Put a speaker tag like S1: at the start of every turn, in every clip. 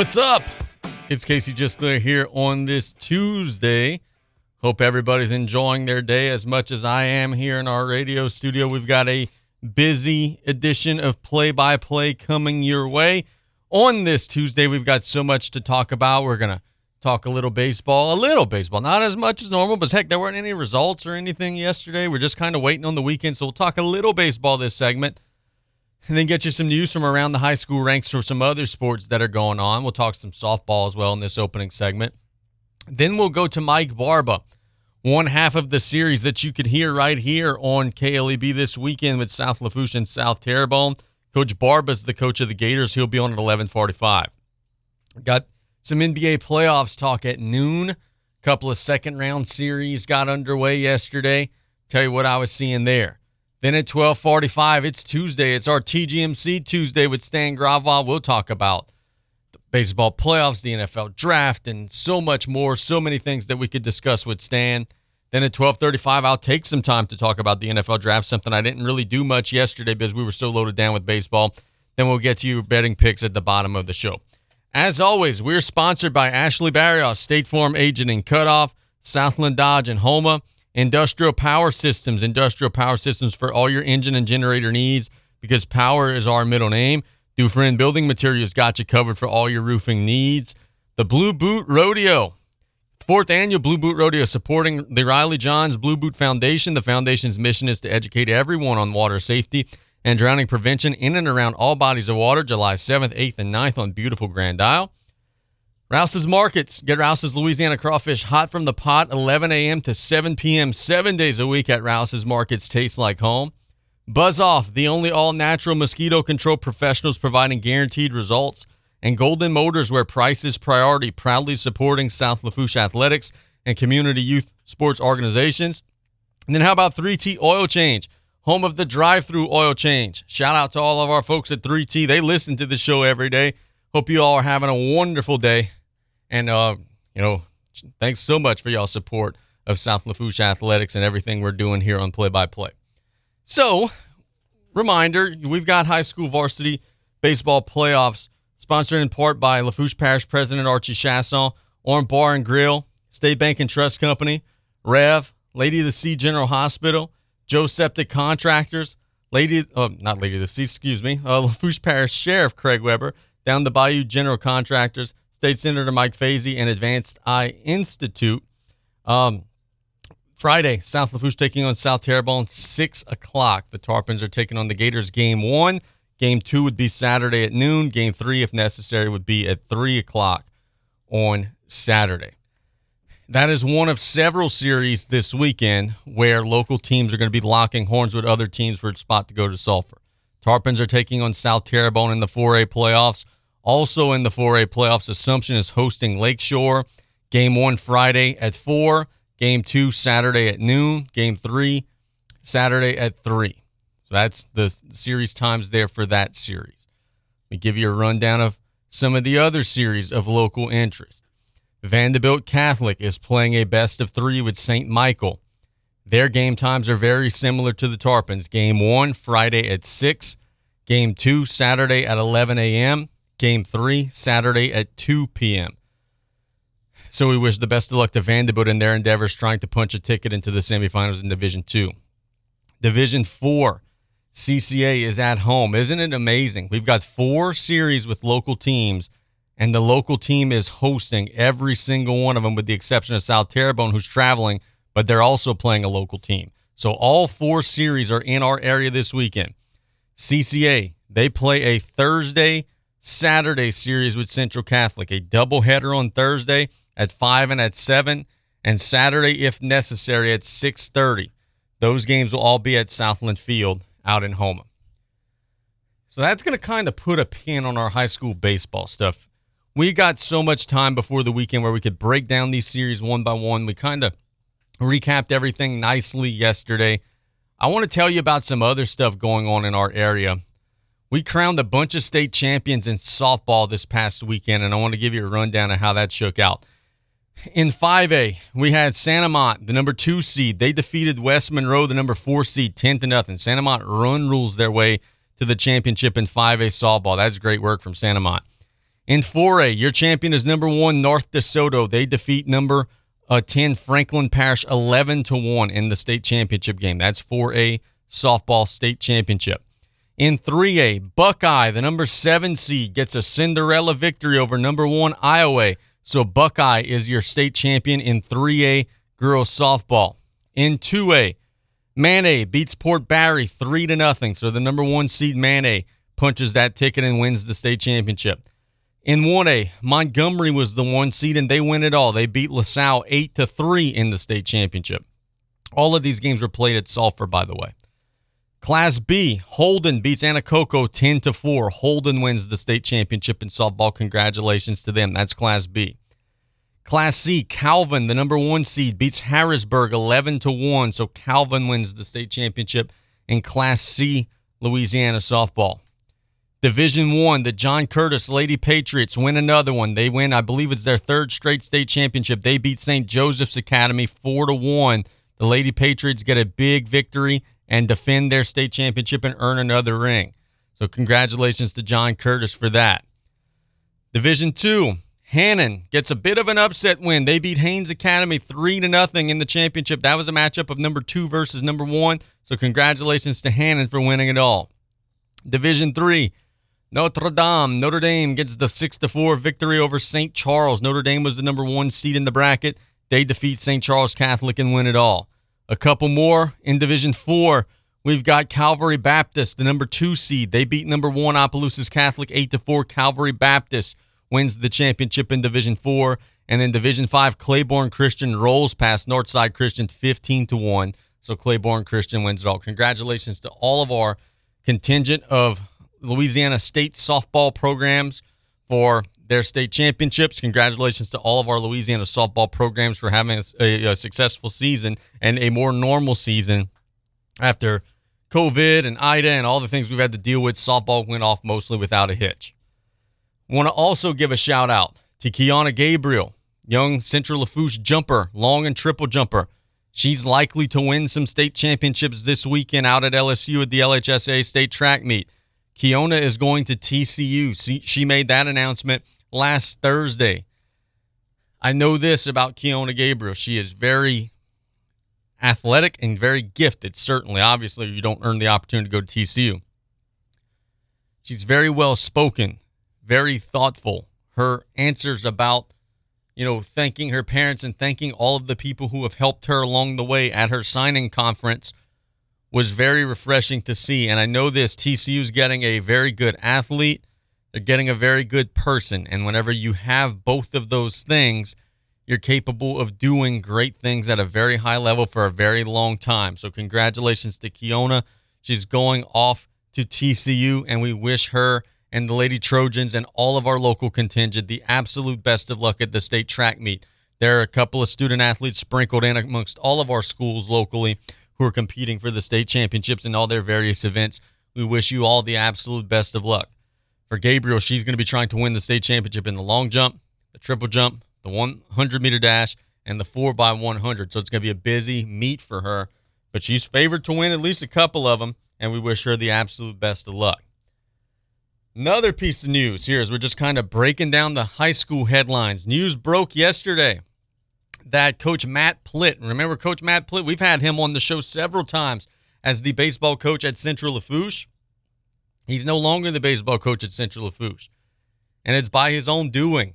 S1: What's up? It's Casey Gisclair here on this Tuesday. Hope everybody's enjoying their day as much as I am here in our radio studio. We've got a busy edition of play by play coming your way. On this Tuesday, we've got so much to talk about. We're going to talk a little baseball, a little baseball, not as much as normal, but heck, there weren't any results or anything yesterday. We're just kind of waiting on the weekend. So we'll talk a little baseball this segment and then get you some news from around the high school ranks for some other sports that are going on. We'll talk some softball as well in this opening segment. Then we'll go to Mike Barba, one half of the series that you could hear right here on KLEB this weekend with South Lafourche and South Terrebonne. Coach Barba's the coach of the Gators. He'll be on at 1145. Got some NBA playoffs talk at noon. Couple of second round series got underway yesterday. Tell you what I was seeing there. Then at 12:45, it's Tuesday. It's our TGMC Tuesday with Stan Gravois. We'll talk about the baseball playoffs, the NFL draft, and so much more. So many things that we could discuss with Stan. Then at 12:35, I'll take some time to talk about the NFL draft, something I didn't really do much yesterday because we were so loaded down with baseball. Then we'll get to your betting picks at the bottom of the show. As always, we're sponsored by Ashley Barrios, State Farm Agent in Cutoff, Southland Dodge, and Houma. Industrial Power Systems, Industrial Power Systems for all your engine and generator needs because power is our middle name. Dufresne Building Materials got you covered for all your roofing needs. The Blue Boot Rodeo, fourth annual Blue Boot Rodeo, supporting the Riley Johns Blue Boot Foundation. The foundation's mission is to educate everyone on water safety and drowning prevention in and around all bodies of water. July 7th, 8th, and 9th on beautiful Grand Isle. Rouse's Markets. Get Rouse's Louisiana crawfish hot from the pot, 11 a.m. to 7 p.m. seven days a week at Rouse's Markets. Tastes like home. Buzz Off, the only all natural mosquito control professionals providing guaranteed results. And Golden Motors, where price is priority, proudly supporting South Lafourche athletics and community youth sports organizations. And then how about 3T Oil Change, home of the drive through oil change? Shout out to all of our folks at 3T. They listen to the show every day. Hope you all are having a wonderful day. And, uh, you know, thanks so much for y'all support of South Lafourche Athletics and everything we're doing here on Play by Play. So, reminder we've got high school varsity baseball playoffs sponsored in part by Lafourche Parish President Archie Chaisson, Orm Bar and Grill, State Bank and Trust Company, Rev, Lady of the Sea General Hospital, Joe Septic Contractors, Lady, uh, not Lady of the Sea, excuse me, uh, Lafourche Parish Sheriff Craig Webre, down the Bayou General Contractors, State Senator Mike Fesi and Advanced Eye Institute. Um, Friday, South Lafourche taking on South Terrebonne, 6 o'clock. The Tarpons are taking on the Gators game one. Game two would be Saturday at noon. Game three, if necessary, would be at 3 o'clock on Saturday. That is one of several series this weekend where local teams are going to be locking horns with other teams for a spot to go to Sulphur. Tarpons are taking on South Terrebonne in the 4A playoffs. Also in the 4A playoffs, Assumption is hosting Lakeshore. Game one Friday at 4. Game two Saturday at noon. Game three Saturday at 3. So that's the series times there for that series. Let me give you a rundown of some of the other series of local interest. Vanderbilt Catholic is playing a best of three with St. Michael. Their game times are very similar to the Tarpons. Game one, Friday at 6. Game two, Saturday at 11 a.m. Game three, Saturday at 2 p.m. So we wish the best of luck to Vanderbilt in their endeavors trying to punch a ticket into the semifinals in Division Two. Division Four, CCA is at home. Isn't it amazing? We've got four series with local teams, and the local team is hosting every single one of them, with the exception of South Terrebonne, who's traveling, but they're also playing a local team. So all four series are in our area this weekend. CCA, they play a Thursday Saturday series with Central Catholic, a doubleheader on Thursday at 5 and at 7, and Saturday, if necessary, at 6.30. Those games will all be at Southland Field out in Houma. So that's going to kind of put a pin on our high school baseball stuff. We got so much time before the weekend where we could break down these series one by one. We kind of recapped everything nicely yesterday. I want to tell you about some other stuff going on in our area we crowned a bunch of state champions in softball this past weekend, and I want to give you a rundown of how that shook out. In 5A, we had St. Amant, the number two seed. They defeated West Monroe, the number four seed, 10 to nothing. St. Amant run rules their way to the championship in 5A softball. That's great work from St. Amant. In 4A, your champion is number one, North DeSoto. They defeat number uh, 10, Franklin Parish, 11 to 1 in the state championship game. That's 4A softball state championship. In 3A, Buckeye, the number seven seed, gets a Cinderella victory over number one, Iowa. So Buckeye is your state champion in 3A girls softball. In 2A, Many beats Port Barre 3 to nothing. So the number one seed, Many, punches that ticket and wins the state championship. In 1A, Montgomery was the one seed and they win it all. They beat LaSalle 8 to 3 in the state championship. All of these games were played at Sulphur, by the way. Class B, Holden beats Anacoco 10 to 4. Holden wins the state championship in softball. Congratulations to them. That's Class B. Class C, Calvin, the number 1 seed, beats Harrisburg 11 to 1. So Calvin wins the state championship in Class C Louisiana softball. Division One, the John Curtis Lady Patriots win another one. They win, I believe it's their third straight state championship. They beat St. Joseph's Academy four to one. The Lady Patriots get a big victory and defend their state championship and earn another ring. So congratulations to John Curtis for that. Division two, Hannan gets a bit of an upset win. They beat Haynes Academy three to nothing in the championship. That was a matchup of number two versus number one. So congratulations to Hannan for winning it all. Division three, Notre Dame. Notre Dame gets the 6 to 4 victory over St. Charles. Notre Dame was the number one seed in the bracket. They defeat St. Charles Catholic and win it all. A couple more in Division 4. We've got Calvary Baptist, the number two seed. They beat number one Opelousas Catholic 8 to 4. Calvary Baptist wins the championship in Division 4. And then Division 5, Claiborne Christian rolls past Northside Christian 15 to 1. So Claiborne Christian wins it all. Congratulations to all of our contingent of Louisiana State softball programs for their state championships. Congratulations to all of our Louisiana softball programs for having a, a, successful season and a more normal season after COVID and Ida and all the things we've had to deal with. Softball went off mostly without a hitch. Want to also give a shout out to Kiana Gabriel, young Central Lafourche jumper, long and triple jumper. She's likely to win some state championships this weekend out at LSU at the LHSA state track meet. Keona is going to TCU. She made that announcement last Thursday. I know this about Keona Gabriel. She is very athletic and very gifted, certainly. Obviously, you don't earn the opportunity to go to TCU. She's very well spoken, very thoughtful. Her answers about, you know, thanking her parents and thanking all of the people who have helped her along the way at her signing conference was very refreshing to see. And I know this TCU's getting a very good athlete, they're getting a very good person. And whenever you have both of those things, you're capable of doing great things at a very high level for a very long time. So, congratulations to Keona. She's going off to TCU, and we wish her and the Lady Trojans and all of our local contingent the absolute best of luck at the state track meet. There are a couple of student athletes sprinkled in amongst all of our schools locally who are competing for the state championships and all their various events. We wish you all the absolute best of luck. For Gabriel, she's going to be trying to win the state championship in the long jump, the triple jump, the 100 meter dash, and the 4 by 100 So it's going to be a busy meet for her, but she's favored to win at least a couple of them, and we wish her the absolute best of luck. Another piece of news here is we're just kind of breaking down the high school headlines. News broke yesterday that Coach Matt Plitt, remember Coach Matt Plitt? We've had him on the show several times as the baseball coach at Central Lafourche. He's no longer the baseball coach at Central Lafourche, and it's by his own doing.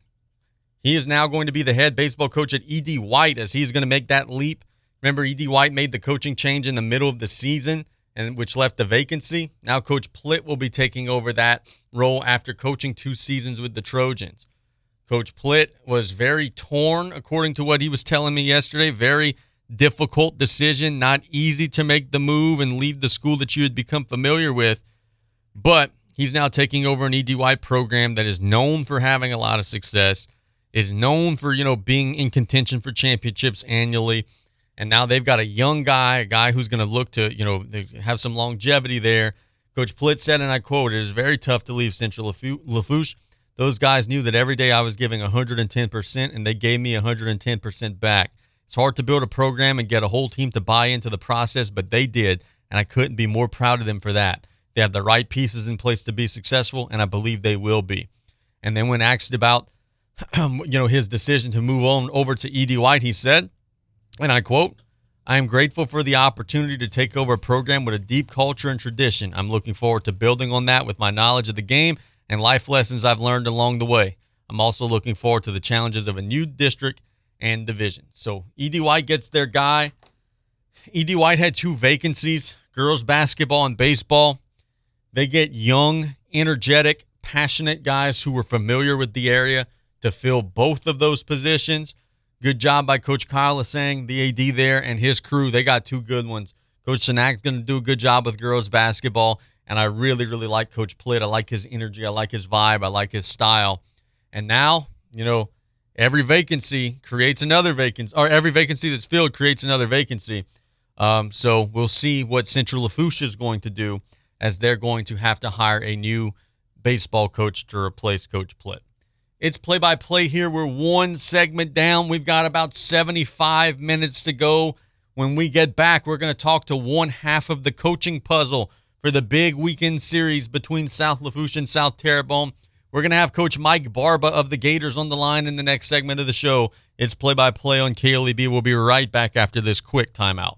S1: He is now going to be the head baseball coach at ED White as he's going to make that leap. Remember, ED White made the coaching change in the middle of the season, and which left a vacancy. Now, Coach Plitt will be taking over that role after coaching two seasons with the Trojans. Coach Plitt was very torn, according to what he was telling me yesterday. Very difficult decision, not easy to make the move and leave the school that you had become familiar with. But he's now taking over an EDY program that is known for having a lot of success, is known for, you know, being in contention for championships annually. And now they've got a young guy, a guy who's going to look to, you know, have some longevity there. Coach Plitt said, and I quote, it is very tough to leave Central Lafourche. those guys knew that every day I was giving 110%, and they gave me 110% back. It's hard to build a program and get a whole team to buy into the process, but they did, and I couldn't be more proud of them for that. They have the right pieces in place to be successful, and I believe they will be. And then when asked about, you know, his decision to move on over to Ed White, he said, and I quote, I am grateful for the opportunity to take over a program with a deep culture and tradition. I'm looking forward to building on that with my knowledge of the game and life lessons I've learned along the way. I'm also looking forward to the challenges of a new district and division. So Ed White gets their guy. Ed White had two vacancies girls basketball and baseball. They get young, energetic, passionate guys who were familiar with the area to fill both of those positions. Good job by Coach Kyle saying the AD there and his crew. They got two good ones. Coach Sinak's going to do a good job with girls basketball, and I really, really like Coach Plitt. I like his energy. I like his vibe. I like his style. And now, you know, every vacancy creates another vacancy, or every vacancy that's filled creates another vacancy. Um, so we'll see what Central Lafourche is going to do as they're going to have to hire a new baseball coach to replace Coach Plitt. It's play by play here. We're one segment down. We've got about 75 minutes to go. When we get back, we're going to talk to one half of the coaching puzzle for the big weekend series between South Lafourche and South Terrebonne. We're going to have Coach Mike Barba of the Gators on the line in the next segment of the show. It's play by play on KLEB. We'll be right back after this quick timeout.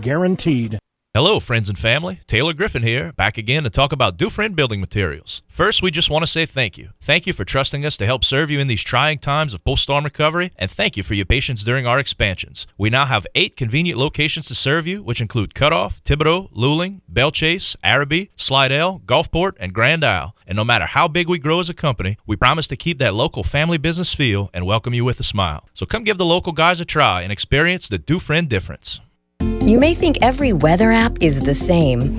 S2: guaranteed.
S3: Hello, friends and family. Taylor Griffin here, back again to talk about Dufresne Building Materials. First, we just want to say thank you. Thank you for trusting us to help serve you in these trying times of post storm recovery, and thank you for your patience during our expansions. We now have eight convenient locations to serve you, which include Cutoff, Thibodaux, Luling, Belle Chasse, Arabi, Slidell, Gulfport, and Grand Isle. And no matter how big we grow as a company, we promise to keep that local family business feel and welcome you with a smile. So come give the local guys a try and experience the Dufresne difference.
S4: You may think every weather app is the same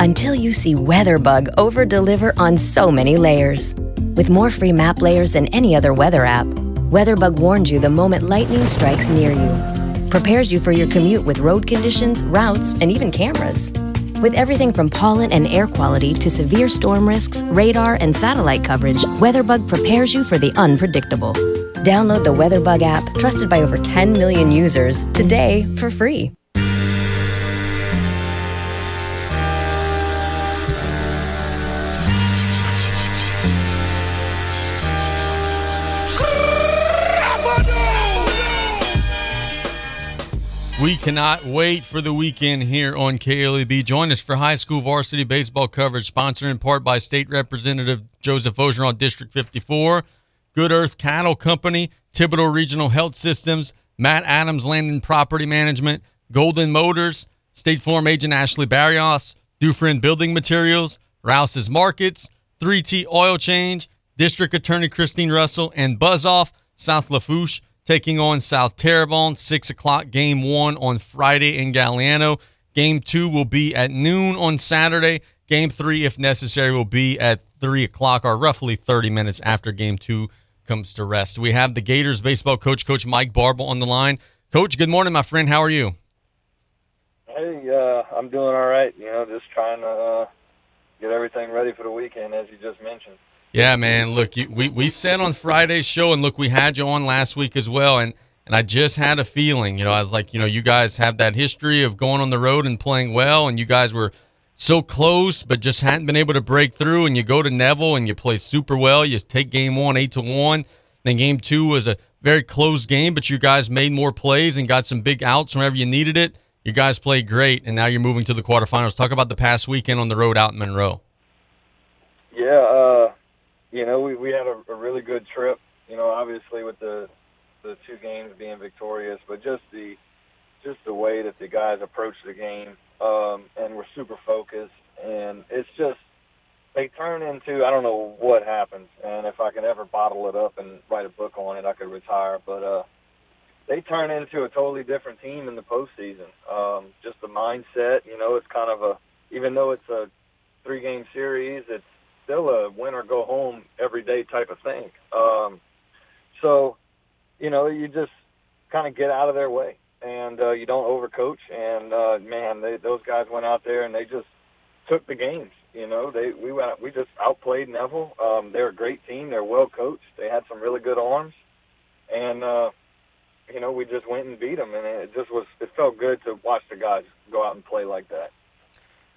S4: until you see WeatherBug over deliver on so many layers. With more free map layers than any other weather app, WeatherBug warns you the moment lightning strikes near you, prepares you for your commute with road conditions, routes, and even cameras. With everything from pollen and air quality to severe storm risks, radar, and satellite coverage, WeatherBug prepares you for the unpredictable. Download the WeatherBug app, trusted by over 10 million users, today for free.
S1: We cannot wait for the weekend here on KLEB. Join us for high school varsity baseball coverage, sponsored in part by State Representative Joseph Orgeron, District 54, Good Earth Cattle Company, Thibodaux Regional Health Systems, Matt Adams Land and Property Management, Golden Motors, State Farm Agent Ashley Barrios, Dufresne Building Materials, Rouse's Markets, 3T Oil Change, District Attorney Kristine Russell, and Buzz Off, South Lafourche taking on South Terrebonne. Six o'clock, game one on Friday in Galliano. Game two will be at noon on Saturday. Game three, if necessary, will be at three o'clock or roughly 30 minutes after game two comes to rest. We have the Gators baseball coach, Coach Mike Barba, on the line. Coach, good morning, my friend. How are you?
S5: Hey, uh, I'm doing all right. You know, just trying to uh, get everything ready for the weekend, as you just mentioned.
S1: Yeah, man. Look, you, we we said on Friday's show, and look, we had you on last week as well, and and I just had a feeling, you know, I was like, you know, you guys have that history of going on the road and playing well, and you guys were so close, but just hadn't been able to break through. And you go to Neville and you play super well. You take game one eight to one. Then game two was a very close game, but you guys made more plays and got some big outs whenever you needed it. You guys played great, and now you're moving to the quarterfinals. Talk about the past weekend on the road out in Monroe.
S5: Yeah, uh, you know, we we had a, a really good trip. You know, obviously with the the two games being victorious, but just the just the way that the guys approach the game, um, and we're super focused, and it's just they turn into I don't know what happens, and if I can ever bottle it up and write a book on it, I could retire. But uh, they turn into a totally different team in the postseason. Um, just the mindset, you know, it's kind of a even though it's a three game series, it's still a win or go home every day type of thing. Um, so, you know, you just kind of get out of their way and uh, you don't overcoach. And uh, man, they, those guys went out there and they just took the games. You know, they we went we just outplayed Neville. Um, they're a great team. They're well coached. They had some really good arms, and uh, you know we just went and beat them. And it just was it felt good to watch the guys go out and play like that.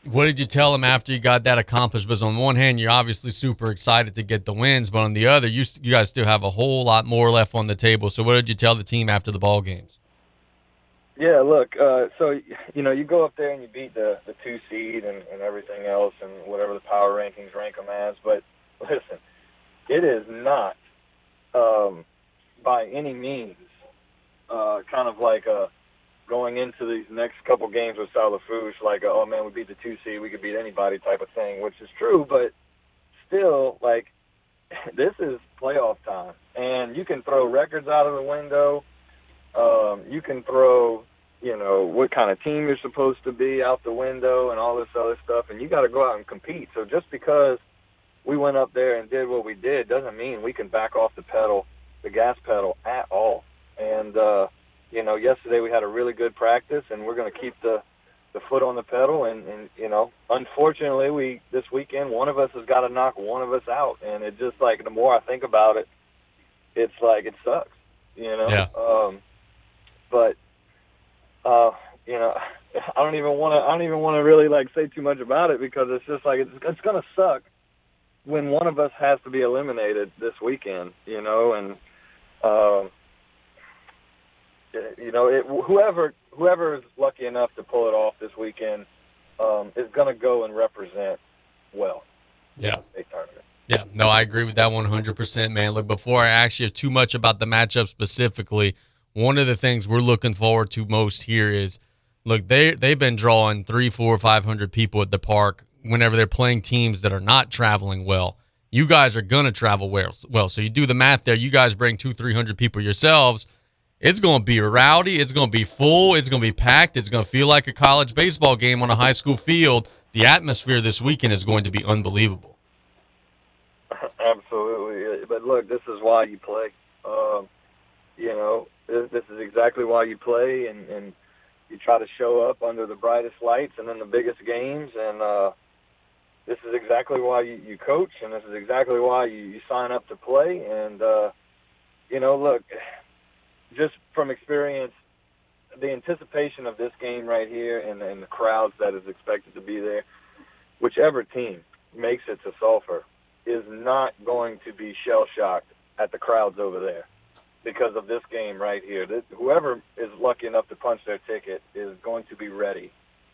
S1: What did you tell them after you got that accomplished? Because on one hand, you're obviously super excited to get the wins, but on the other, you you guys still have a whole lot more left on the table. So, what did you tell the team after the ball games?
S5: Yeah, look, uh, so you know, you go up there and you beat the the two seed and, and everything else, and whatever the power rankings rank them as. But listen, it is not um, by any means uh, kind of like a going into these next couple games with Salafouche, like, oh man, we beat the two seed, we could beat anybody type of thing, which is true, but still, like, this is playoff time, and you can throw records out of the window. Um, you can throw, you know, what kind of team you're supposed to be out the window and all this other stuff, and you got to go out and compete. So just because we went up there and did what we did doesn't mean we can back off the pedal, the gas pedal at all. And uh, you know, yesterday we had a really good practice, and we're going to keep the the foot on the pedal. And, and you know, unfortunately, we this weekend one of us has got to knock one of us out, and it just like the more I think about it, it's like it sucks, you know.
S1: Yeah.
S5: Um, but uh, you know, I don't even want to. I don't even want to really like say too much about it because it's just like it's it's going to suck when one of us has to be eliminated this weekend, you know, and. Um, you know, it, whoever whoever is lucky enough to pull it off this weekend um, is going to go and represent well.
S1: Yeah. Yeah, no, I agree with that 100%, man. Look, before I ask you too much about the matchup specifically, one of the things we're looking forward to most here is look, they they've been drawing three, four, five hundred people at the park whenever they're playing teams that are not traveling well. You guys are gonna travel well, well. So you do the math there. You guys bring two, three hundred people yourselves. It's going to be rowdy. It's going to be full. It's going to be packed. It's going to feel like a college baseball game on a high school field. The atmosphere this weekend is going to be unbelievable.
S5: Absolutely. But look, this is why you play. Um, you know, this, this is exactly why you play, and, and you try to show up under the brightest lights and in the biggest games. And uh, this is exactly why you, you coach, and this is exactly why you, you sign up to play. And, uh, you know, look, just from experience, the anticipation of this game right here and, and the crowds that is expected to be there, whichever team makes it to Sulphur, is not going to be shell shocked at the crowds over there because of this game right here. That whoever is lucky enough to punch their ticket is going to be ready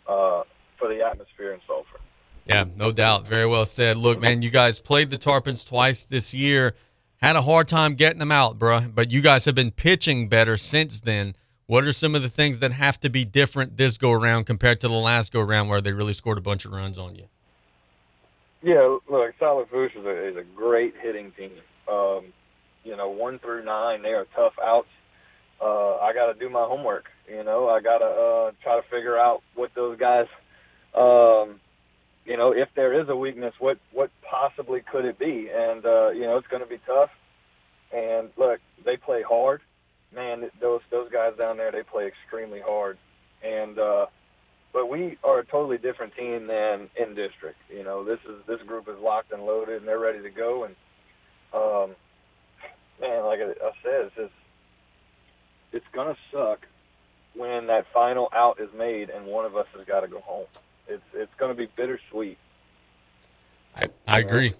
S5: uh, for the atmosphere in Sulphur.
S1: Yeah, no doubt. Very well said. Look, man, you guys played the Tarpons twice this year. Had a hard time getting them out, bro. But you guys have been pitching better since then. What are some of the things that have to be different this go around compared to the last go around where they really scored a bunch of runs on you?
S5: Yeah, look, Salafouche is a, is a great hitting team. Um, you know, one through nine, they are tough outs. Uh, I got to do my homework. You know, I got to uh, try to figure out what those guys, um, you know, if there is a weakness, what what possibly could it be? And uh, you know, it's going to be tough. And look, they play hard. Man, those those guys down there, they play extremely hard. And uh, but we are a totally different team than in district. You know, this is this group is locked and loaded, and they're ready to go. And um, man, like I, I said, it's just it's gonna suck when that final out is made and one of us has got to go home. It's it's gonna be bittersweet.
S1: I, I agree.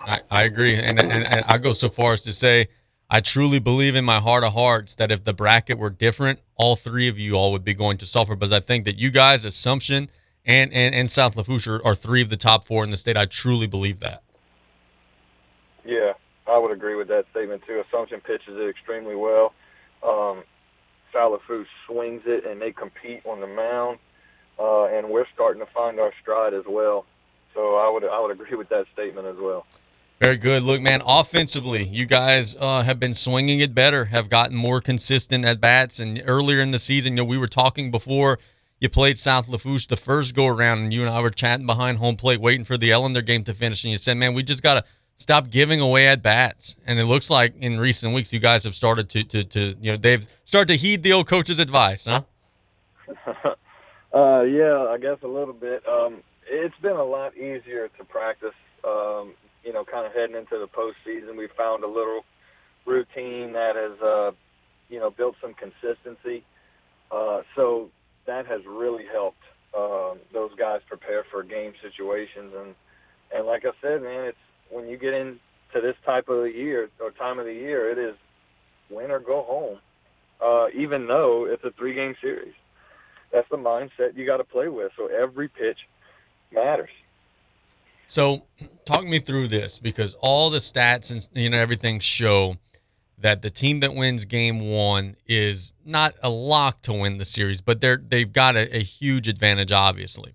S1: I, I agree. And, and, and I go so far as to say I truly believe in my heart of hearts that if the bracket were different, all three of you all would be going to Sulphur. because I think that you guys, Assumption and, and, and South Lafourche, are, are three of the top four in the state. I truly believe that.
S5: Yeah, I, would agree with that statement too. Assumption pitches it extremely well. Um, Salafou swings it, and they compete on the mound, uh, and we're starting to find our stride as well. So I would I would agree with that statement as well.
S1: Very good. Look, man, offensively, you guys uh, have been swinging it better, have gotten more consistent at bats. And earlier in the season, you know, we were talking before you played South Lafourche the first go around, and you and I were chatting behind home plate, waiting for the Ellender game to finish. And you said, man, we just got to stop giving away at bats. And it looks like in recent weeks, you guys have started to, to, to you know, they've started to heed the old coach's advice, huh?
S5: uh, yeah, I guess a little bit. Um, it's been a lot easier to practice. Um, you know, kind of heading into the postseason, we found a little routine that has, uh, you know, built some consistency. Uh, so that has really helped um, those guys prepare for game situations. And and like I said, man, it's when you get into this type of the year or time of the year, it is win or go home. Uh, even though it's a three-game series, that's the mindset you got to play with. So every pitch matters.
S1: So, talk me through this because all the stats and you know everything show that the team that wins game one is not a lock to win the series, but they're they've got a, a huge advantage, obviously.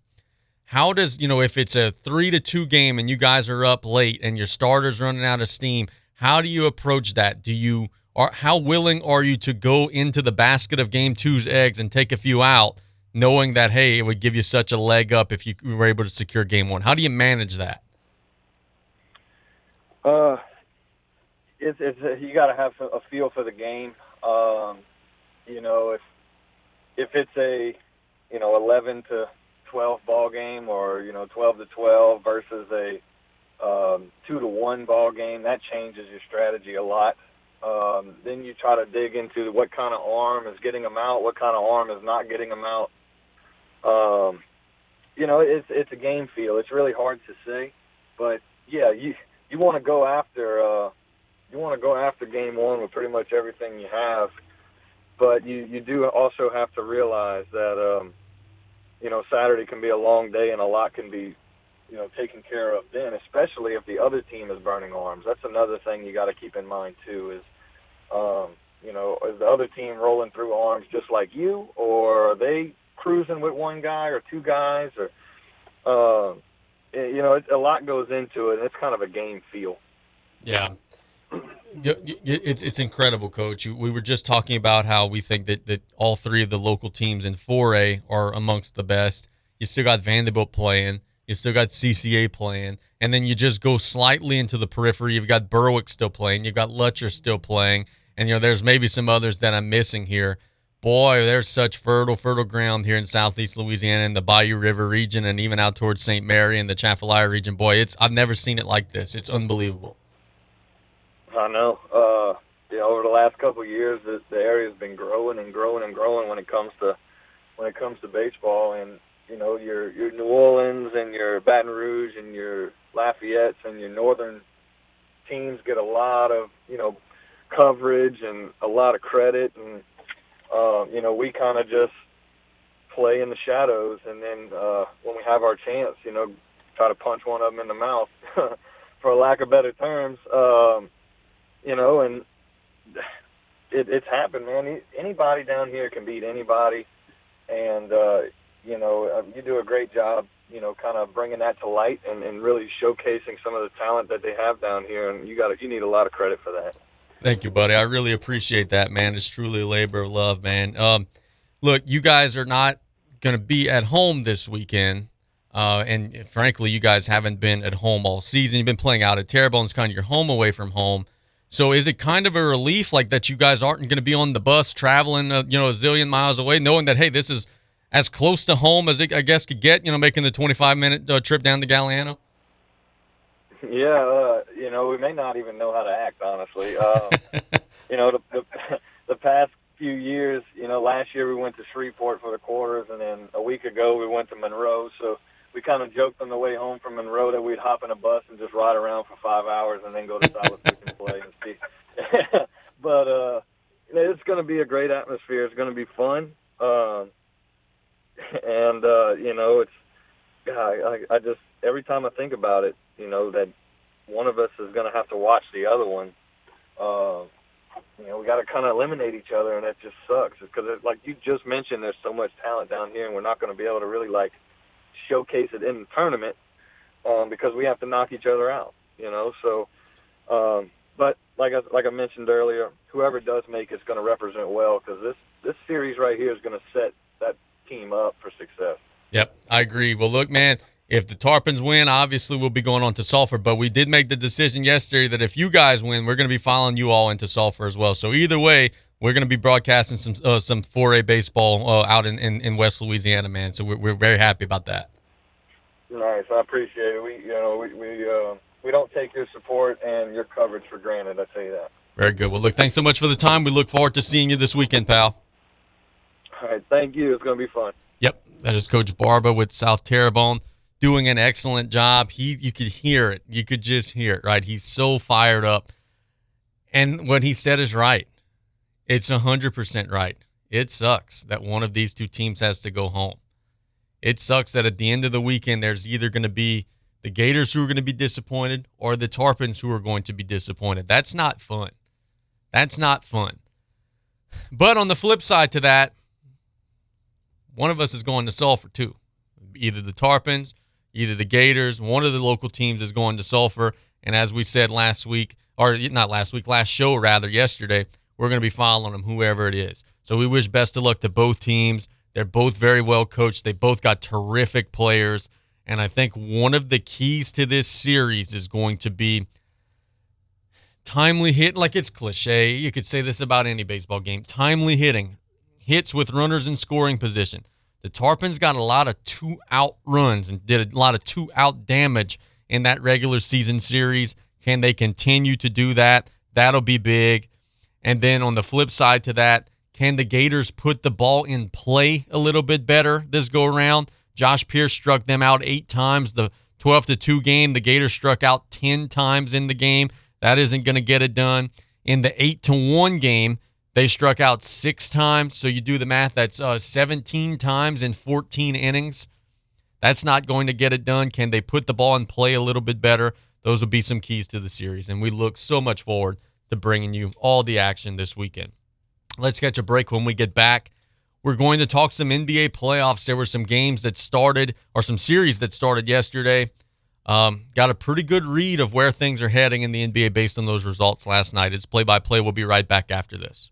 S1: How does you know if it's a three to two game and you guys are up late and your starters running out of steam? How do you approach that? Do you are how willing are you to go into the basket of game two's eggs and take a few out? Knowing that hey, it would give you such a leg up if you were able to secure game one? How do you manage that?
S5: Uh, it's, it's you got to have a feel for the game. Um, you know, if if it's a you know eleven to twelve ball game, or you know twelve to twelve versus a um, two to one ball game, that changes your strategy a lot. Um, then you try to dig into what kind of arm is getting them out, what kind of arm is not getting them out um, you know, it's it's a game feel. It's really hard to say, but yeah, you you want to go after uh, you want to go after game one with pretty much everything you have, but you you do also have to realize that um, you know Saturday can be a long day and a lot can be you know taken care of then, especially if the other team is burning arms. That's another thing you got to keep in mind too is. Um, you know, is the other team rolling through arms just like you, or are they cruising with one guy or two guys or uh, you know, it, a lot goes into it. It's kind of a game feel.
S1: Yeah. It's it's incredible, Coach. We were just talking about how we think that, that all three of the local teams in 4A are amongst the best. You still got Vanderbilt playing. You still got CCA playing, and then you just go slightly into the periphery. You've got Berwick still playing. You've got Lutcher still playing, and you know there's maybe some others that I'm missing here boy, there's such fertile, fertile ground here in southeast Louisiana in the Bayou River region and even out towards St. Mary and the Atchafalaya region. Boy, it's I've never seen it like this. It's unbelievable.
S5: I know. Uh, yeah, over the last couple of years, the, the area's been growing and growing and growing when it comes to when it comes to baseball. And you know, your your New Orleans and your Baton Rouge and your Lafayette's and your northern teams get a lot of you know coverage and a lot of credit and um, you know, we kind of just play in the shadows, and then uh, when we have our chance, you know, try to punch one of them in the mouth, for lack of better terms. Um, you know, and it, it's happened, man. Anybody down here can beat anybody, and uh, you know, uh, you do a great job. You know, kind of bringing that to light and, and really showcasing some of the talent that they have down here, and you got you need a lot of credit for that.
S1: Thank you, buddy. I really appreciate that, man. It's truly a labor of love, man. Um, look, you guys are not going to be at home this weekend. Uh, and frankly, you guys haven't been at home all season. You've been playing out at Terrebonne. It's kind of your home away from home. So is it kind of a relief, like that you guys aren't going to be on the bus traveling, uh, you know, a zillion miles away, knowing that hey, this is as close to home as it, I guess, could get. You know, making the 25 minute uh, trip down to Galliano.
S5: Yeah, uh, you know, we may not even know how to act, honestly. Um, you know, the, the the past few years, you know, last year we went to Shreveport for the quarters, and then a week ago we went to Monroe. So we kind of joked on the way home from Monroe that we'd hop in a bus and just ride around for five hours and then go to Solid and play and see. but uh, it's going to be a great atmosphere. It's going to be fun, um, and uh, you know, it's I, I, I just every time I think about it, you know that one of us is going to have to watch the other one. Uh, you know, we got to kind of eliminate each other, and that just sucks because, like you just mentioned, there's so much talent down here, and we're not going to be able to really like showcase it in the tournament um, because we have to knock each other out. You know, so. Um, but like I, like I mentioned earlier, whoever does make it's going to represent well because this this series right here is going to set that team up for success.
S1: Yep, I agree. Well, look, man, if the Tarpons win, obviously we'll be going on to Sulphur. But we did make the decision yesterday that if you guys win, we're going to be following you all into Sulphur as well. So either way, we're going to be broadcasting some uh, some 4A baseball uh, out in, in, in, West Louisiana, man. So we're, we're very happy about that.
S5: Nice, I appreciate it. We you know we we uh, we don't take your support and your coverage for granted. I tell you that.
S1: Very good. Well, look, thanks so much for the time. We look forward to seeing you this weekend, pal.
S5: All right, thank you. It's going to be fun.
S1: Yep, that is Coach Barba with South Terrebonne doing an excellent job. He you could hear it. You could just hear it, right? He's so fired up. And what he said is right. It's 100% right. It sucks that one of these two teams has to go home. It sucks that at the end of the weekend there's either going to be the Gators who are going to be disappointed or the Tarpons who are going to be disappointed. That's not fun. That's not fun. But on the flip side to that, one of us is going to Sulphur too. Either the Tarpons either the Gators, one of the local teams is going to Sulphur. And as we said last week, or not last week, last show rather, yesterday, we're going to be following them, whoever it is. So we wish best of luck to both teams. They're both very well coached. They both got terrific players. And I think one of the keys to this series is going to be timely hit. Like it's cliche. You could say this about any baseball game. Timely hitting, hits with runners in scoring position. The Tarpons got a lot of two out runs and did a lot of two out damage in that regular season series. Can they continue to do that? That'll be big. And then on the flip side to that, can the Gators put the ball in play a little bit better this go around? Josh Pierce struck them out eight times. The 12 to 2 game, the Gators struck out 10 times in the game. That isn't going to get it done. In the 8 to 1 game, they struck out six times. So you do the math, that's uh, 17 times in 14 innings. That's not going to get it done. Can they put the ball in play a little bit better? Those will be some keys to the series. And we look so much forward to bringing you all the action this weekend. Let's catch a break when we get back. We're going to talk some NBA playoffs. There were some games that started, or some series that started yesterday. Um, got a pretty good read of where things are heading in the NBA based on those results last night. It's play by play. We'll be right back after this.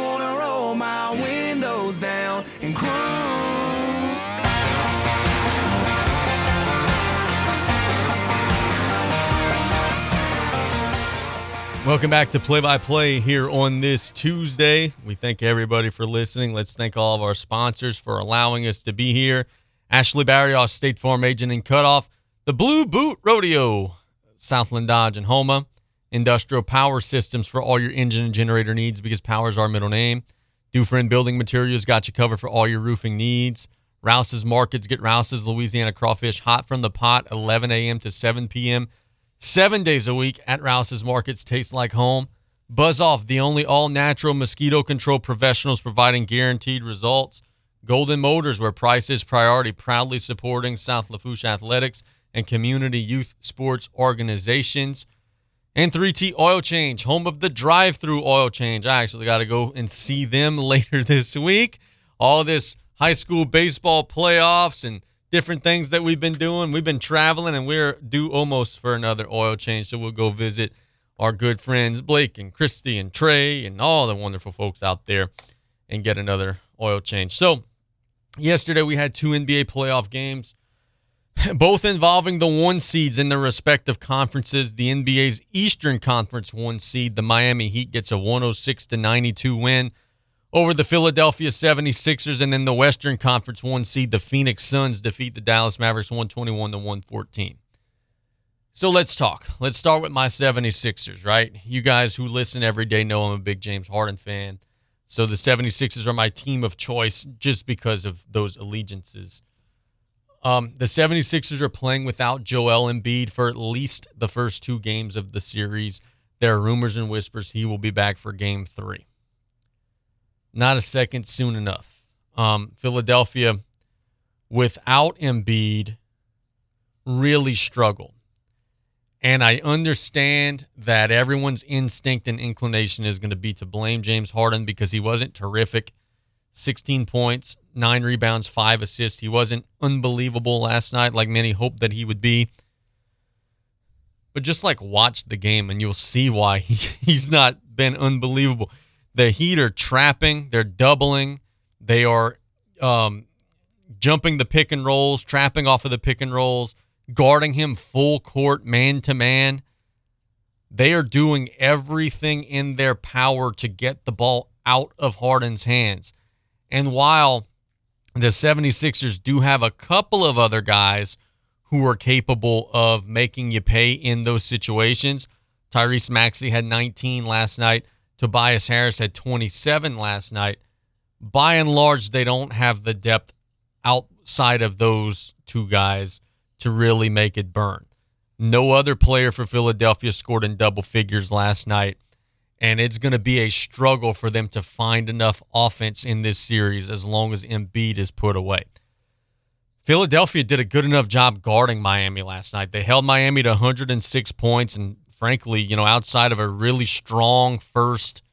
S1: Welcome back to Play by Play here on this Tuesday. We thank everybody for listening. Let's thank all of our sponsors for allowing us to be here. Ashley Barrios, State Farm Agent and Cutoff, the Blue Boot Rodeo, Southland Dodge and Houma, Industrial Power Systems for all your engine and generator needs because power is our middle name. Dufresne Building Materials got you covered for all your roofing needs. Rouse's Markets, get Rouse's Louisiana Crawfish hot from the pot, 11 a.m. to 7 p.m seven days a week at Rouse's Markets. Tastes like home. Buzz Off, the only all natural mosquito control professionals providing guaranteed results. Golden Motors, where price is priority, proudly supporting South Lafourche athletics and community youth sports organizations. And 3T Oil Change, home of the drive through oil change. I actually got to go and see them later this week. All this high school baseball playoffs and different things that we've been doing. We've been traveling and we're due almost for another oil change. So we'll go visit our good friends Blake and Christy and Trey and all the wonderful folks out there and get another oil change. So yesterday we had two NBA playoff games, both involving the one seeds in their respective conferences. The NBA's Eastern Conference one seed, the Miami Heat, gets a 106 to 92 win over the Philadelphia 76ers and then the Western Conference one seed the Phoenix Suns defeat the Dallas Mavericks 121 to 114. So let's talk. Let's start with my 76ers, right? You guys who listen every day know I'm a big James Harden fan. So the 76ers are my team of choice just because of those allegiances. Um, the 76ers are playing without Joel Embiid for at least the first two games of the series. There are rumors and whispers he will be back for game three not a second soon enough. Um, Philadelphia, without Embiid, really struggled. And I understand that everyone's instinct and inclination is going to be to blame James Harden because he wasn't terrific. 16 points, nine rebounds, five assists. He wasn't unbelievable last night like many hoped that he would be. But just like watch the game and you'll see why he, he's not been unbelievable the Heat are trapping, they're doubling, they are um, jumping the pick and rolls, trapping off of the pick and rolls, guarding him full court, man to man. They are doing everything in their power to get the ball out of Harden's hands. And while the 76ers do have a couple of other guys who are capable of making you pay in those situations, Tyrese Maxey had 19 last night. Tobias Harris had 27 last night. By and large, they don't have the depth outside of those two guys to really make it burn. No other player for Philadelphia scored in double figures last night, and it's going to be a struggle for them to find enough offense in this series as long as Embiid is put away. Philadelphia did a good enough job guarding Miami last night. They held Miami to 106 points and frankly, you know, outside of a really strong first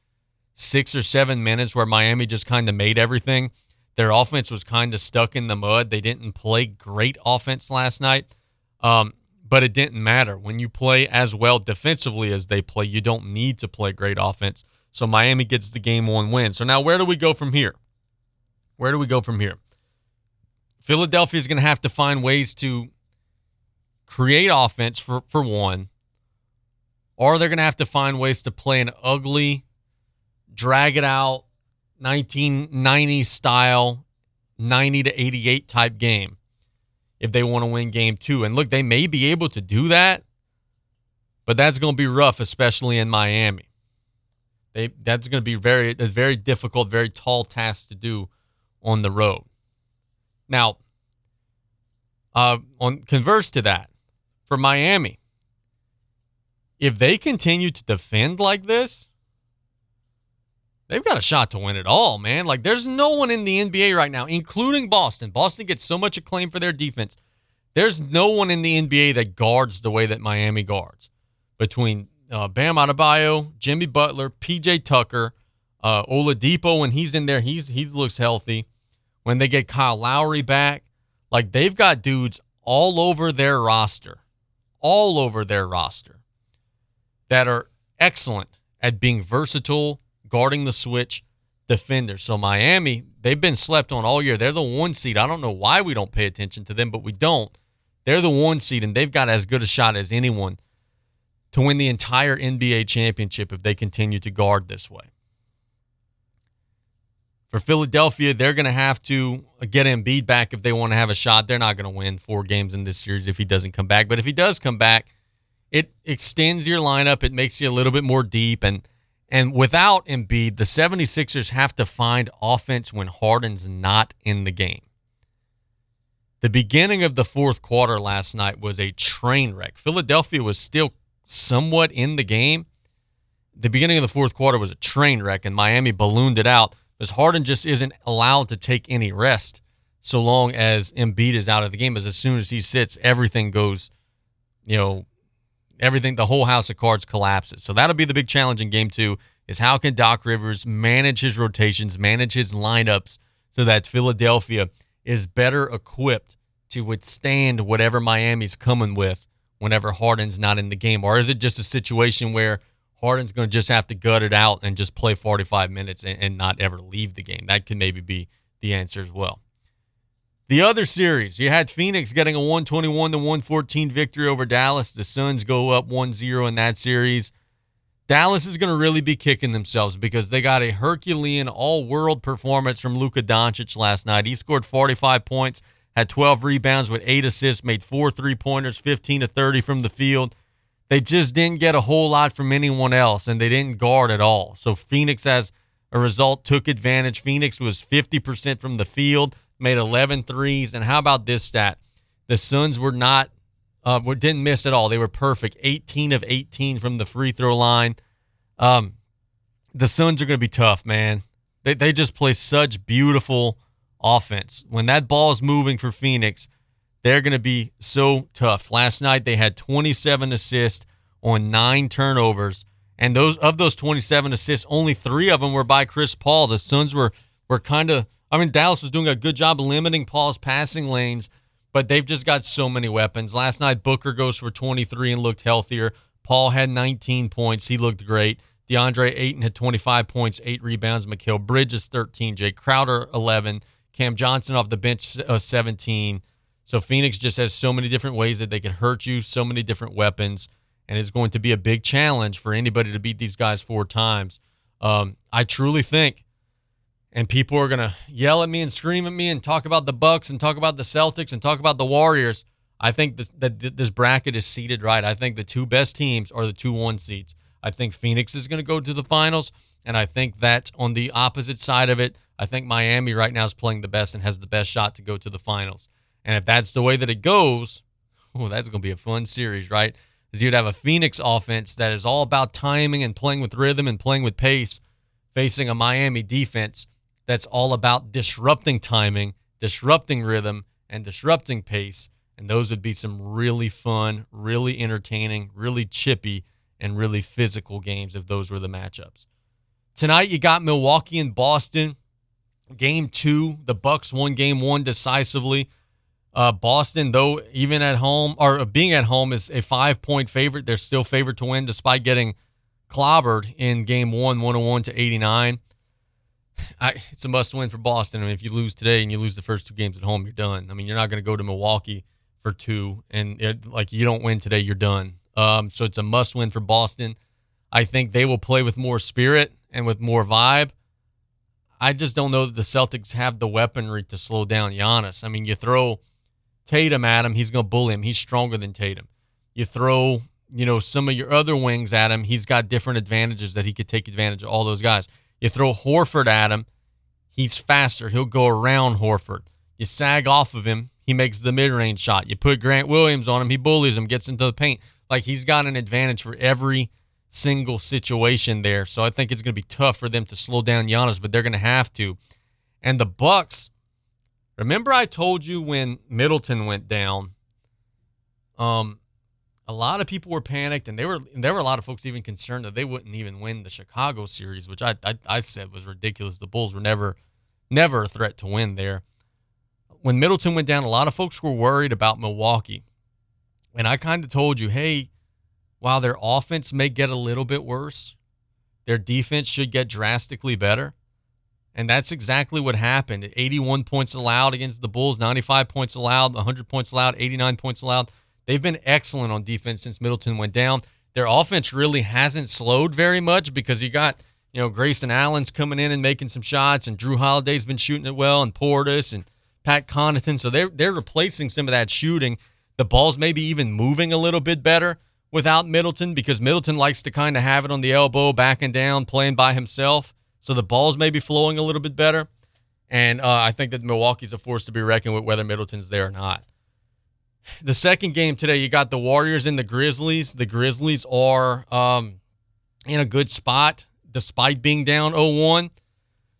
S1: six or seven minutes where Miami just kind of made everything, their offense was kind of stuck in the mud. They didn't play great offense last night, um, but it didn't matter. When you play as well defensively as they play, you don't need to play great offense. So Miami gets the game one win. So now where do we go from here? Where do we go from here? Philadelphia is going to have to find ways to create offense for, for one or they're going to have to find ways to play an ugly, drag it out, 1990 style, 90 to 88 type game if they want to win game two. And look, they may be able to do that, but that's going to be rough, especially in Miami. They, that's going to be very a very difficult, very tall task to do on the road. Now, uh, on converse to that, for Miami, if they continue to defend like this, they've got a shot to win it all, man. Like there's no one in the NBA right now, including Boston. Boston gets so much acclaim for their defense. There's no one in the NBA that guards the way that Miami guards. Between uh, Bam Adebayo, Jimmy Butler, PJ Tucker, uh, Oladipo when he's in there, he's he looks healthy. When they get Kyle Lowry back, like they've got dudes all over their roster, all over their roster that are excellent at being versatile, guarding the switch, defenders. So Miami, they've been slept on all year. They're the one seed. I don't know why we don't pay attention to them, but we don't. They're the one seed, and they've got as good a shot as anyone to win the entire NBA championship if they continue to guard this way. For Philadelphia, they're going to have to get Embiid back if they want to have a shot. They're not going to win four games in this series if he doesn't come back. But if he does come back, it extends your lineup. It makes you a little bit more deep. And and without Embiid, the 76ers have to find offense when Harden's not in the game. The beginning of the fourth quarter last night was a train wreck. Philadelphia was still somewhat in the game. The beginning of the fourth quarter was a train wreck, and Miami ballooned it out because Harden just isn't allowed to take any rest so long as Embiid is out of the game. As as soon as he sits, everything goes, you know, everything, the whole house of cards collapses. So that'll be the big challenge in game two is how can Doc Rivers manage his rotations, manage his lineups so that Philadelphia is better equipped to withstand whatever Miami's coming with whenever Harden's not in the game? Or is it just a situation where Harden's going to just have to gut it out and just play 45 minutes and, and not ever leave the game? That could maybe be the answer as well. The other series, you had Phoenix getting a 121 to 114 victory over Dallas. The Suns go up 1 0 in that series. Dallas is going to really be kicking themselves because they got a Herculean all world performance from Luka Doncic last night. He scored 45 points, had 12 rebounds with eight assists, made four three pointers, 15 to 30 from the field. They just didn't get a whole lot from anyone else, and they didn't guard at all. So Phoenix, as a result, took advantage. Phoenix was 50% from the field made 11 threes. And how about this stat? The Suns were not, uh, were, didn't miss at all. They were perfect. 18 of 18 from the free throw line. Um, the Suns are going to be tough, man. They, they just play such beautiful offense. When that ball is moving for Phoenix, they're going to be so tough. Last night they had 27 assists on nine turnovers, and those of those 27 assists, only three of them were by Chris Paul. The Suns were were kind of I mean, Dallas was doing a good job limiting Paul's passing lanes, but they've just got so many weapons. Last night, Booker goes for 23 and looked healthier. Paul had 19 points. He looked great. DeAndre Ayton had 25 points, eight rebounds. Mikal Bridges 13. Jae Crowder 11. Cam Johnson off the bench uh, 17. So Phoenix just has so many different ways that they can hurt you, so many different weapons, and it's going to be a big challenge for anybody to beat these guys four times. Um, I truly think and people are going to yell at me and scream at me and talk about the Bucks and talk about the Celtics and talk about the Warriors. I think that, that this bracket is seated right. I think the two best teams are the two one seeds. I think Phoenix is going to go to the finals, and I think that on the opposite side of it, I think Miami right now is playing the best and has the best shot to go to the finals. And if that's the way that it goes, oh, that's going to be a fun series, right? Because you'd have a Phoenix offense that is all about timing and playing with rhythm and playing with pace, facing a Miami defense that's all about disrupting timing, disrupting rhythm, and disrupting pace. And those would be some really fun, really entertaining, really chippy, and really physical games if those were the matchups. Tonight you got Milwaukee and Boston. Game two, the Bucks won game one decisively. Uh, Boston, though, even at home or being at home, is a five point favorite. They're still favored to win despite getting clobbered in game one, 101 to 89. I, it's a must win for Boston. I mean, if you lose today and you lose the first two games at home, you're done. I mean, you're not going to go to Milwaukee for two and it, like you don't win today, you're done. Um, so it's a must win for Boston. I think they will play with more spirit and with more vibe. I just don't know that the Celtics have the weaponry to slow down Giannis. I mean, you throw Tatum at him, he's going to bully him. He's stronger than Tatum. You throw, you know, some of your other wings at him, he's got different advantages that he could take advantage of all those guys. You throw Horford at him, he's faster. He'll go around Horford. You sag off of him, he makes the mid range shot. You put Grant Williams on him, he bullies him, gets into the paint. Like he's got an advantage for every single situation there. So I think it's going to be tough for them to slow down Giannis, but they're going to have to. And the Bucks, remember I told you when Middleton went down, um, a lot of people were panicked, and they were there were a lot of folks even concerned that they wouldn't even win the Chicago series, which I, I I, said was ridiculous. The Bulls were never never a threat to win there. When Middleton went down, a lot of folks were worried about Milwaukee, and I kind of told you, hey, while their offense may get a little bit worse, their defense should get drastically better. And that's exactly what happened. 81 points allowed against the Bulls, 95 points allowed, 100 points allowed, 89 points allowed. They've been excellent on defense since Middleton went down. their offense really hasn't slowed very much because you got you know Grayson Allen's coming in and making some shots, and Jrue Holiday's been shooting it well, and Portis and Pat Connaughton. So they're they're replacing some of that shooting. The ball's maybe even moving a little bit better without Middleton because Middleton likes to kind of have it on the elbow, backing down, playing by himself. So the ball's maybe flowing a little bit better. And uh, I think that Milwaukee's a force to be reckoned with, whether Middleton's there or not. The second game today, you got the Warriors and the Grizzlies. The Grizzlies are um, in a good spot despite being down 0 1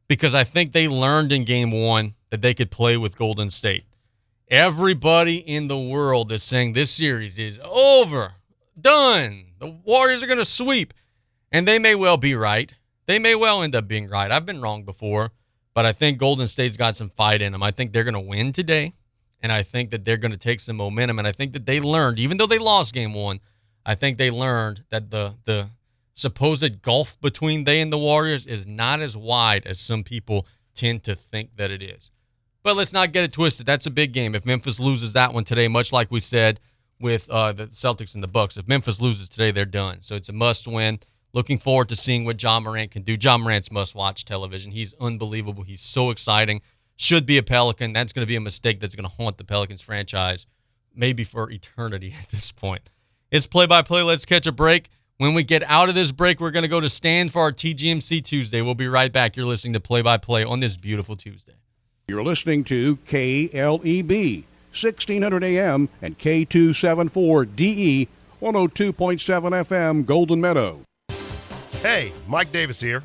S1: because I think they learned in game one that they could play with Golden State. Everybody in the world is saying this series is over, done. The Warriors are going to sweep. And they may well be right. They may well end up being right. I've been wrong before, but I think Golden State's got some fight in them. I think they're going to win today, and I think that they're going to take some momentum. And I think that they learned, even though they lost game one, I think they learned that the the supposed gulf between they and the Warriors is not as wide as some people tend to think that it is. But let's not get it twisted. That's a big game. If Memphis loses that one today, much like we said with uh, the Celtics and the Bucks, if Memphis loses today, they're done. So it's a must-win. Looking forward to seeing what Ja Morant can do. Ja Morant's must-watch television. He's unbelievable. He's so exciting. Should be a Pelican. That's going to be a mistake that's going to haunt the Pelicans franchise, maybe for eternity at this point. It's play-by-play. Let's catch a break. When we get out of this break, we're going to go to Stan for our TGMC Tuesday. We'll be right back. You're listening to Play by Play on this beautiful Tuesday.
S6: You're listening to KLEB, 1600 AM and K274DE, 102.7 FM, Golden Meadow.
S7: Hey, Mike Davis here.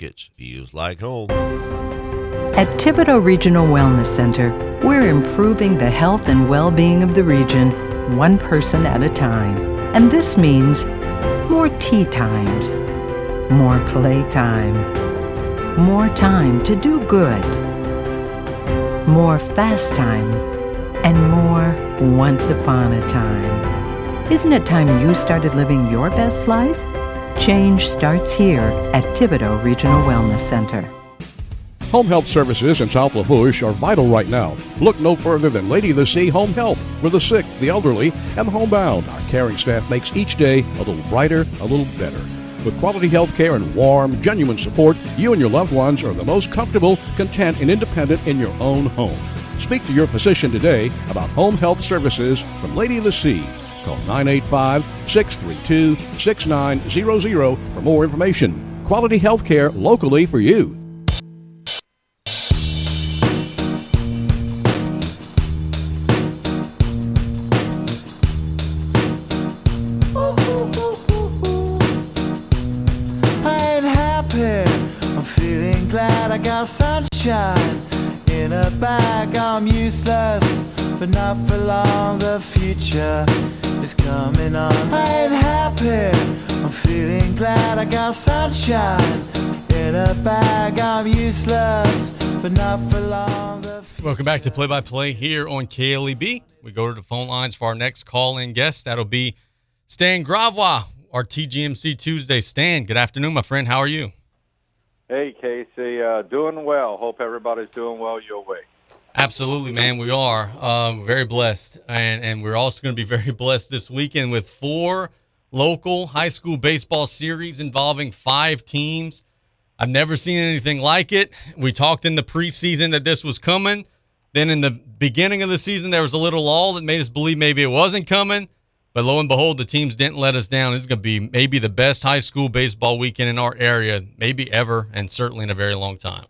S8: Markets feels like home.
S9: At Thibodaux Regional Wellness Center, we're improving the health and well being of the region one person at a time. And this means more tea times, more play time, more time to do good, more fast time, and more once upon a time. Isn't it time you started living your best life? Change starts here at Thibodaux Regional Wellness Center.
S6: Home health services in South Lafourche are vital right now. Look no further than Lady of the Sea Home Health. For the sick, the elderly, and the homebound, our caring staff makes each day a little brighter, a little better. With quality health care and warm, genuine support, you and your loved ones are the most comfortable, content, and independent in your own home. Speak to your physician today about home health services from Lady of the Sea. Call 985 632 6900 for more information. Quality health care locally for you.
S10: I've had feeling glad I got sunshine in a bag. I'm useless, but not for long. The future is coming on. I ain't happy. I'm feeling glad I got sunshine in a bag. I'm useless, but not for long.
S1: Welcome back to Play by Play here on KLEB. We go to the phone lines for our next call in guest. That'll be Stan Gravois, our TGMC Tuesday. Stan, good afternoon, my friend. How are you?
S11: Hey, Casey. Uh, doing well. Hope everybody's doing well your way.
S1: Absolutely, man. We are um, very blessed, and and we're also going to be very blessed this weekend with four local high school baseball series involving five teams. I've never seen anything like it. We talked in the preseason that this was coming. Then in the beginning of the season, there was a little lull that made us believe maybe it wasn't coming. But lo and behold, the teams didn't let us down. It's going to be maybe the best high school baseball weekend in our area, maybe ever, and certainly in a very long time.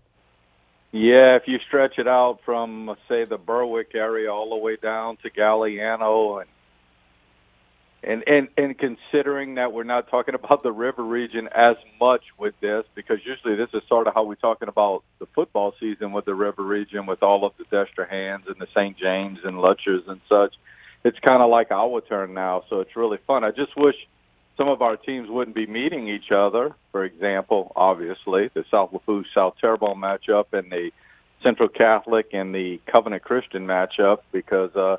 S11: Yeah, if you stretch it out from, say, the Berwick area all the way down to Galliano and and and and considering that we're not talking about the river region as much with this because usually this is sort of how we're talking about the football season with the river region with all of the Destrehans and the St. James and Lutchers and such it's kind of like our turn now so it's really fun I just wish some of our teams wouldn't be meeting each other for example obviously the South Lafourche South Terrebonne matchup and the Central Catholic and the Covenant Christian matchup because uh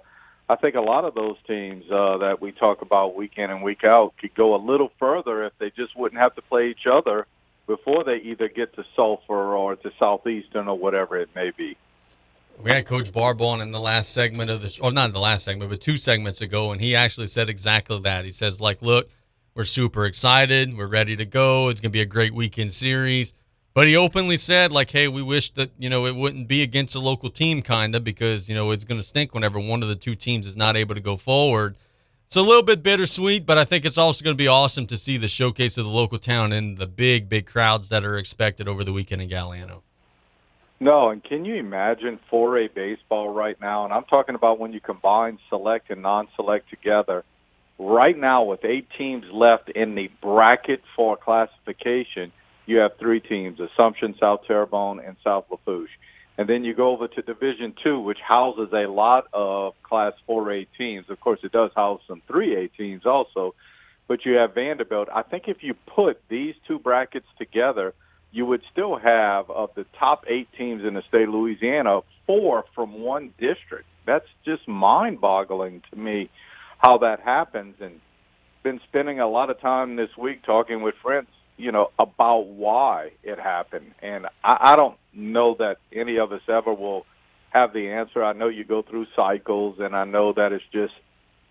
S11: I think a lot of those teams uh, that we talk about week in and week out could go a little further if they just wouldn't have to play each other before they either get to Sulphur or to Southeastern or whatever it may be.
S1: We had Coach Barba on in the last segment of the, or not in the last segment, but two segments ago, and he actually said exactly that. He says, like, look, we're super excited, we're ready to go. It's going to be a great weekend series. But he openly said, like, hey, we wish that, you know, it wouldn't be against a local team, kind of, because, you know, it's going to stink whenever one of the two teams is not able to go forward. It's a little bit bittersweet, but I think it's also going to be awesome to see the showcase of the local town and the big, big crowds that are expected over the weekend in Galliano.
S11: No, and can you imagine 4A baseball right now? And I'm talking about when you combine select and non select together. Right now, with eight teams left in the bracket for classification, you have three teams: Assumption, South Terrebonne, and South Lafourche. And then you go over to Division Two, which houses a lot of Class 4A teams. Of course, it does house some 3A teams also, but you have Vandebilt. I think if you put these two brackets together, you would still have of the top eight teams in the state of Louisiana, four from one district. That's just mind-boggling to me how that happens. And been spending a lot of time this week talking with friends you know, about why it happened. And I, I don't know that any of us ever will have the answer. I know you go through cycles, and I know that it's just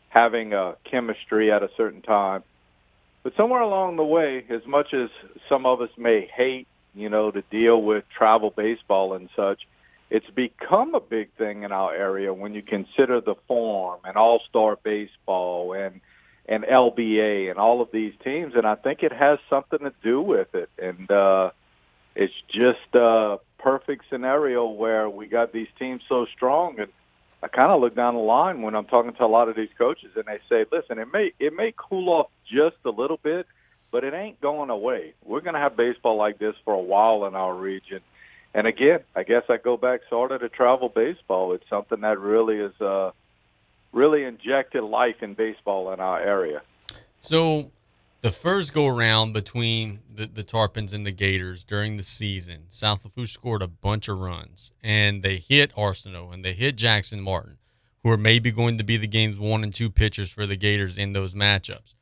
S11: having a chemistry at a certain time. But somewhere along the way, as much as some of us may hate, you know, to deal with travel baseball and such, it's become a big thing in our area when you consider the form and all-star baseball and and LBA and all of these teams, and I think it has something to do with it. And uh, it's just a perfect scenario where we got these teams so strong. And I kind of look down the line when I'm talking to a lot of these coaches, and they say, "Listen, it may it may cool off just a little bit, but it ain't going away. We're going to have baseball like this for a while in our region." And again, I guess I go back sort of to travel baseball. It's something that really is. Uh, really injected life in baseball in our area.
S1: So, the first go around between the, the Tarpons and the Gators during the season, South Lafourche scored a bunch of runs, and they hit Arsenault and they hit Jackson Martin, who are maybe going to be the game's one and two pitchers for the Gators in those matchups.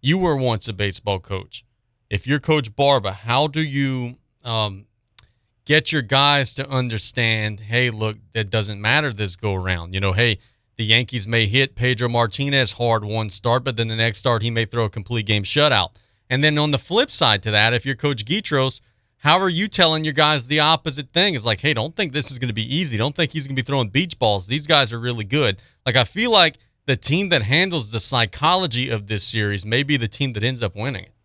S1: You were once a baseball coach. If you're Coach Barba, how do you um, get your guys to understand? Hey, look, that doesn't matter this go around. You know, hey, the Yankees may hit Pedro Martinez hard one start, but then the next start he may throw a complete game shutout. And then on the flip side to that, if you're Coach Guidros, how are you telling your guys the opposite thing? It's like, hey, don't think this is going to be easy. Don't think he's going to be throwing beach balls. These guys are really good. Like, I feel like the team that handles the psychology of this series may be the team that ends up winning it.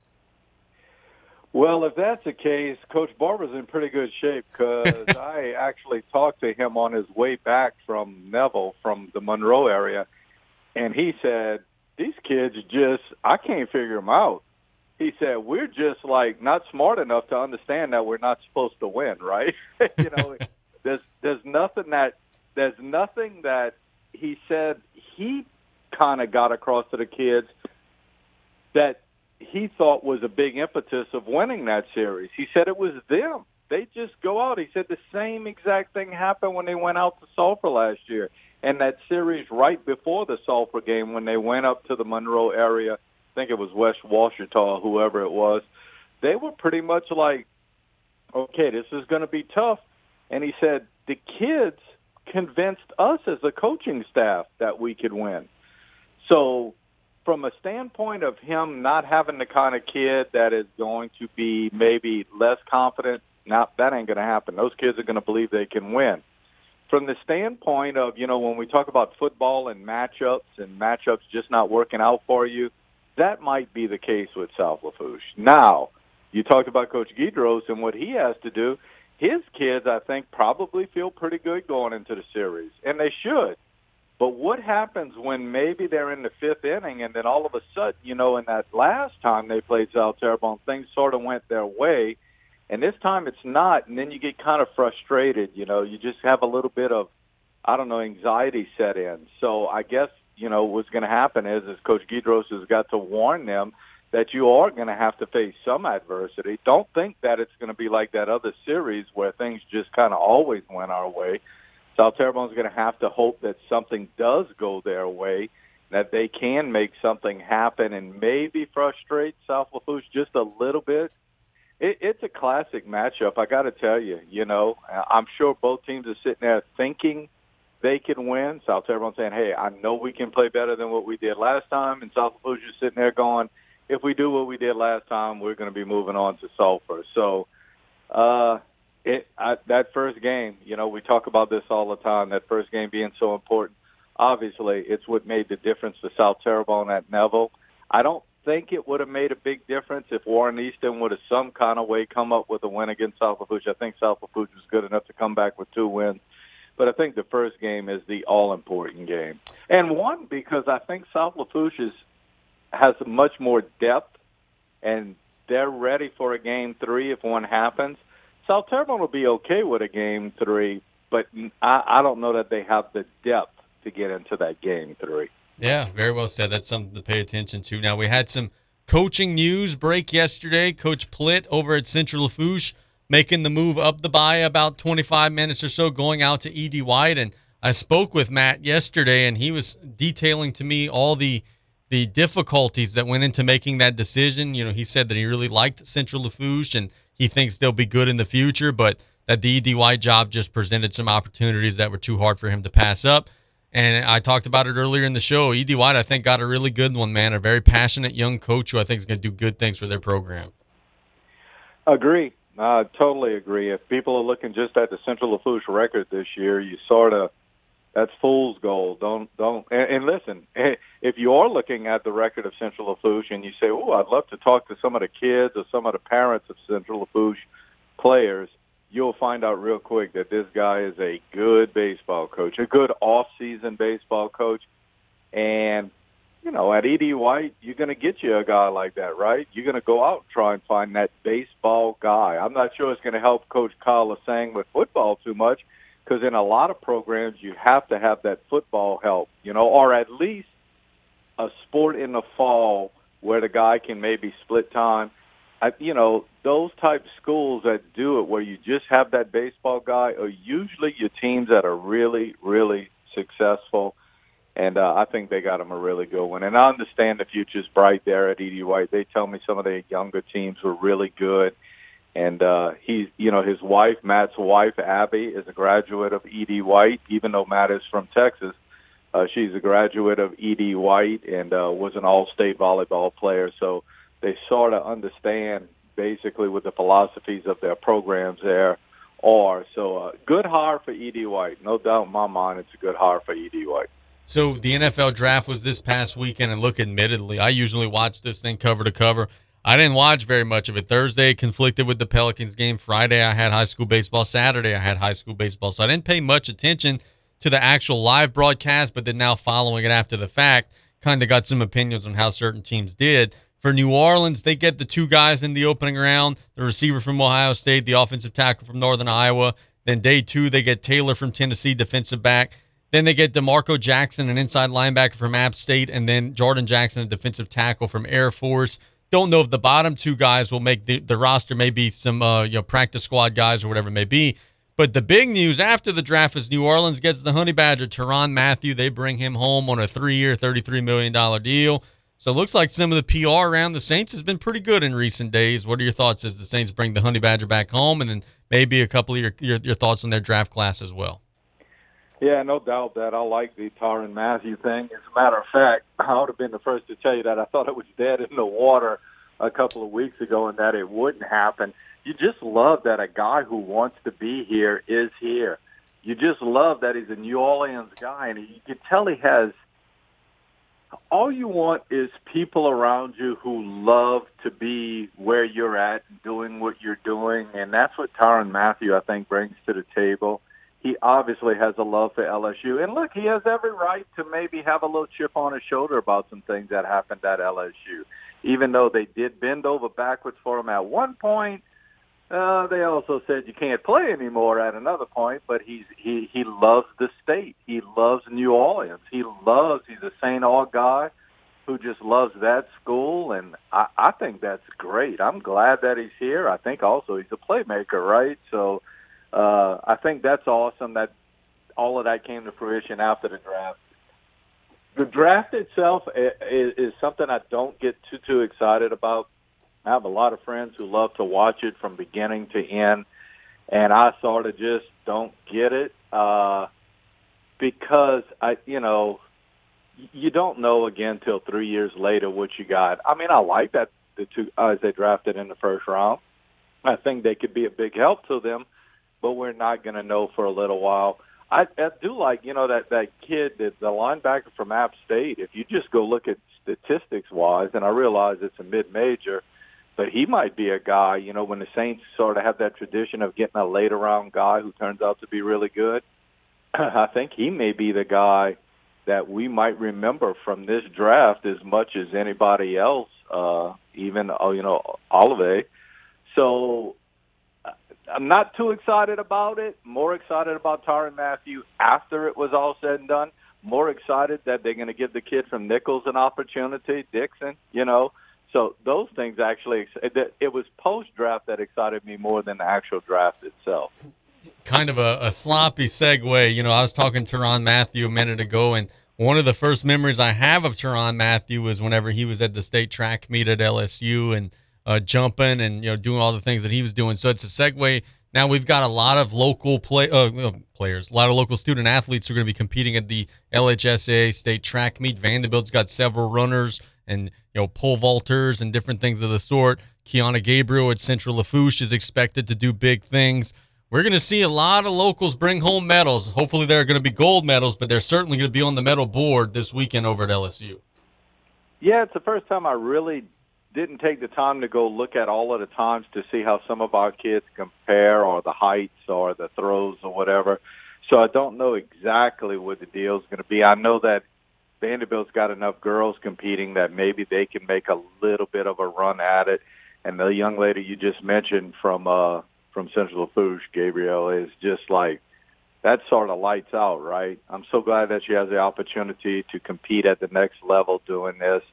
S11: Well, if that's the case, Coach Barba's in pretty good shape because I actually talked to him on his way back from Neville, from the Monroe area, and he said, These kids just, I can't figure them out. he said, "We're just like not smart enough to understand that we're not supposed to win, right? you know, there's there's nothing that there's nothing that he said he kind of got across to the kids that he thought was a big impetus of winning that series. He said it was them. They just go out. He said the same exact thing happened when they went out to Sulphur last year. And that series right before the Sulphur game when they went up to the Monroe area, I think it was West Ouachita, whoever it was, they were pretty much like, okay, this is going to be tough. And he said the kids convinced us as a coaching staff that we could win. So from a standpoint of him not having the kind of kid that is going to be maybe less confident, now that ain't going to happen. Those kids are going to believe they can win. From the standpoint of, you know, when we talk about football and matchups and matchups just not working out for you, that might be the case with South Lafourche. Now, you talked about Coach Guidros and what he has to do. His kids, I think, probably feel pretty good going into the series, and they should but what happens when maybe they're in the fifth inning and then all of a sudden, you know, in that last time they played Terrebonne, things sort of went their way, and this time it's not, and then you get kind of frustrated. You know, you just have a little bit of, I don't know, anxiety set in. So I guess you know what's going to happen is, is Coach Guidros has got to warn them that you are going to have to face some adversity. Don't think that it's going to be like that other series where things just kind of always went our way South Terrebonne's going to have to hope that something does go their way, that they can make something happen and maybe frustrate South Lafourche just a little bit. It, it's a classic matchup. I got to tell you, you know, I'm sure both teams are sitting there thinking they can win. South Terrebonne saying, "Hey, I know we can play better than what we did last time," and South Lafourche is sitting there going, "If we do what we did last time, we're going to be moving on to Sulphur." So. Uh, it I, that first game, you know, we talk about this all the time. That first game being so important. Obviously, it's what made the difference to South Terrebonne at Neville. I don't think it would have made a big difference if Warren Easton would have some kind of way come up with a win against South Lafourche. I think South Lafourche was good enough to come back with two wins. But I think the first game is the all important game. And one because I think South Lafourche has much more depth and they're ready for a game three if one happens. South Terrebonne will be okay with a game three, but I, I don't know that they have the depth to get into that game three.
S1: Yeah, very well said. That's something to pay attention to. Now we had some coaching news break yesterday. Coach Plitt over at Central Lafourche making the move up the bay about 25 minutes or so, going out to Ed White. And I spoke with Matt yesterday, and he was detailing to me all the the difficulties that went into making that decision. You know, he said that he really liked Central Lafourche and he thinks they'll be good in the future, but that the Ed White job just presented some opportunities that were too hard for him to pass up. And I talked about it earlier in the show. Ed White, I think, got a really good one, man. A very passionate young coach who I think is going to do good things for their program.
S11: Agree. I totally agree. If people are looking just at the Central Lafourche record this year, you sort of that's fool's gold. Don't don't and, and listen. Eh, if you are looking at the record of Central Lafourche and you say, "Oh, I'd love to talk to some of the kids or some of the parents of Central Lafourche players," you'll find out real quick that this guy is a good baseball coach, a good off-season baseball coach, and you know, at Ed White, you're going to get you a guy like that, right? You're going to go out and try and find that baseball guy. I'm not sure it's going to help Coach Kyle Lesang with football too much because in a lot of programs you have to have that football help, you know, or at least a sport in the fall where the guy can maybe split time. I, you know, those type schools that do it where you just have that baseball guy are usually your teams that are really, really successful. And uh, I think they got them a really good one. And I understand the future's bright there at Ed White. They tell me some of the younger teams were really good and uh, he's you know his wife Matt's wife Abby is a graduate of Ed White, even though Matt is from Texas. Uh, she's a graduate of Ed White and uh, was an all-state volleyball player, so they sort of understand basically what the philosophies of their programs there are. So, uh, good hire for Ed White, no doubt in my mind. It's a good hire for Ed White.
S1: So the NFL draft was this past weekend, and look, admittedly, I usually watch this thing cover to cover. I didn't watch very much of it. Thursday conflicted with the Pelicans game. Friday I had high school baseball. Saturday I had high school baseball. So I didn't pay much attention to the actual live broadcast, but then now following it after the fact, kind of got some opinions on how certain teams did. For New Orleans, they get the two guys in the opening round the receiver from Ohio State, the offensive tackle from Northern Iowa. Then day two, they get Taylor from Tennessee, defensive back. Then they get D'Marco Jackson, an inside linebacker from App State, and then Jordan Jackson, a defensive tackle from Air Force. Don't know if the bottom two guys will make the, the roster, maybe some uh, you know practice squad guys or whatever it may be. But the big news after the draft is New Orleans gets the Honey Badger, Tyrann Mathieu. They bring him home on a three-year, $33 million deal. So it looks like some of the PR around the Saints has been pretty good in recent days. What are your thoughts as the Saints bring the Honey Badger back home, and then maybe a couple of your your, your thoughts on their draft class as well?
S11: Yeah, no doubt that I like the Tyrann Mathieu thing. As a matter of fact, I would have been the first to tell you that I thought it was dead in the water a couple of weeks ago and that it wouldn't happen. You just love that a guy who wants to be here is here. You just love that he's a New Orleans guy, and you can tell he has. All you want is people around you who love to be where you're at, doing what you're doing, and that's what Tyrann Mathieu, I think, brings to the table he obviously has a love for LSU. And look, he has every right to maybe have a little chip on his shoulder about some things that happened at LSU. Even though they did bend over backwards for him at one point, uh, they also said you can't play anymore at another point. But he's he he loves the state. He loves New Orleans. He loves. He's a Saint Aug guy who just loves that school, and I, I think that's great. I'm glad that he's here. I think also he's a playmaker, right? So uh, I think that's awesome that all of that came to fruition after the draft. The draft itself is, is something I don't get too too excited about. I have a lot of friends who love to watch it from beginning to end, and I sort of just don't get it uh, because I, you know, you don't know again till three years later what you got. I mean, I like that the two guys they drafted in the first round. I think they could be a big help to them but we're not going to know for a little while. I, I do like, you know, that that kid, that the linebacker from App State. If you just go look at statistics wise, and I realize it's a mid major, but he might be a guy. You know, when the Saints sort of have that tradition of getting a later round guy who turns out to be really good, I think he may be the guy that we might remember from this draft as much as anybody else. Uh, even oh, you know, Olave. So I'm not too excited about it. More excited about Tyrann Mathieu after it was all said and done. More excited that they're going to give the kid from Nicholls an opportunity, Dixon. You know, so those things actually it was post draft that excited me more than the actual draft itself.
S1: Kind of a, a sloppy segue. You know, I was talking to Tyrann Mathieu a minute ago, and one of the first memories I have of Tyrann Mathieu was whenever he was at the state track meet at LSU and uh, jumping and you know doing all the things that he was doing. So it's a segue. Now we've got a lot of local play uh, players, a lot of local student athletes who are going to be competing at the LHSAA state track meet. Vandebilt's got several runners and you know pole vaulters and different things of the sort. Kiana Gabriel at Central Lafourche is expected to do big things. We're going to see a lot of locals bring home medals. Hopefully, they're going to be gold medals, but they're certainly going to be on the medal board this weekend over at LSU.
S11: Yeah, it's the first time I really didn't take the time to go look at all of the times to see how some of our kids compare or the heights or the throws or whatever. So I don't know exactly what the deal is going to be. I know that Vandebilt's got enough girls competing that maybe they can make a little bit of a run at it. And the young lady you just mentioned from uh from Central Lafourche, Gabriel, is just like that sort of lights out, right? I'm so glad that she has the opportunity to compete at the next level doing this.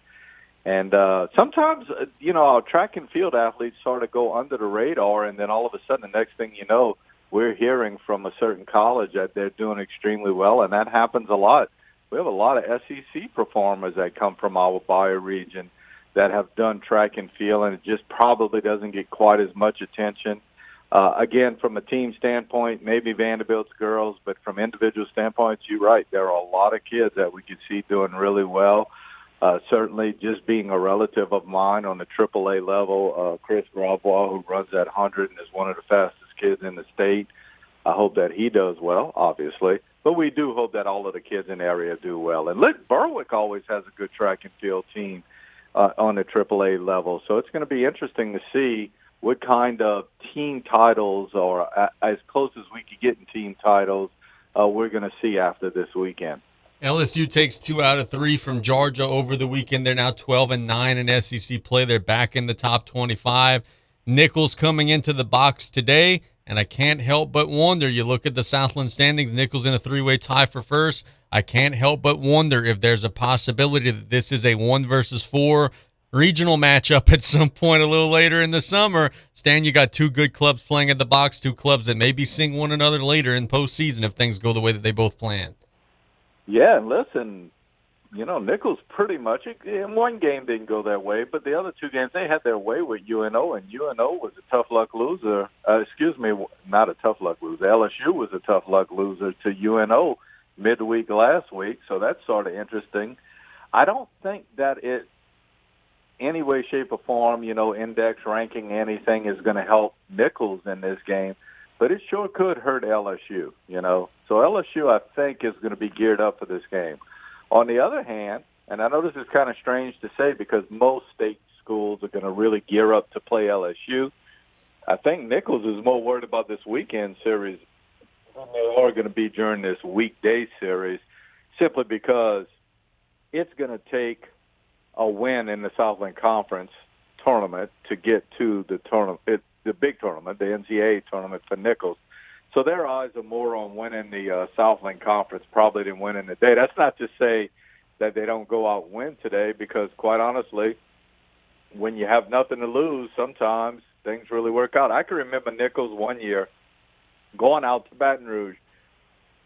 S11: And uh, sometimes, uh, you know, our track and field athletes sort of go under the radar, and then all of a sudden, the next thing you know, we're hearing from a certain college that they're doing extremely well, and that happens a lot. We have a lot of SEC performers that come from our Bayou Region that have done track and field, and it just probably doesn't get quite as much attention. Uh, again, from a team standpoint, maybe Vandebilt's girls, but from individual standpoints, you're right. There are a lot of kids that we could see doing really well. Certainly, just being a relative of mine on the AAA level, uh, Chris Gravois, who runs that 100 and is one of the fastest kids in the state. I hope that he does well, obviously. But we do hope that all of the kids in the area do well. And look, Berwick always has a good track and field team uh, on the AAA level. So it's going to be interesting to see what kind of team titles or uh, as close as we could get in team titles uh, we're going to see after this weekend.
S1: LSU takes two out of three from Georgia over the weekend. They're now 12 and 9 in SEC play. They're back in the top 25. Nicholls coming into the box today, and I can't help but wonder. You look at the Southland standings, Nicholls in a three way tie for first. I can't help but wonder if there's a possibility that this is a one versus four regional matchup at some point a little later in the summer. Stan, you got two good clubs playing at the box, two clubs that maybe sing one another later in postseason if things go the way that they both plan.
S11: Yeah, and listen, you know, Nicholls pretty much in one game didn't go their way, but the other two games they had their way with UNO, and UNO was a tough luck loser. Uh, excuse me, not a tough luck loser. LSU was a tough luck loser to UNO midweek last week, so that's sort of interesting. I don't think that it any way, shape, or form, you know, index ranking anything is going to help Nicholls in this game, but it sure could hurt LSU, you know. So LSU, I think, is going to be geared up for this game. On the other hand, and I know this is kind of strange to say because most state schools are going to really gear up to play LSU. I think Nicholls is more worried about this weekend series than they are going to be during this weekday series, simply because it's going to take a win in the Southland Conference tournament to get to the tournament, it, the big tournament, the NCAA tournament for Nicholls. So their eyes are more on winning the uh, Southland Conference probably than winning the day. That's not to say that they don't go out and win today, because quite honestly, when you have nothing to lose, sometimes things really work out. I can remember Nicholls one year going out to Baton Rouge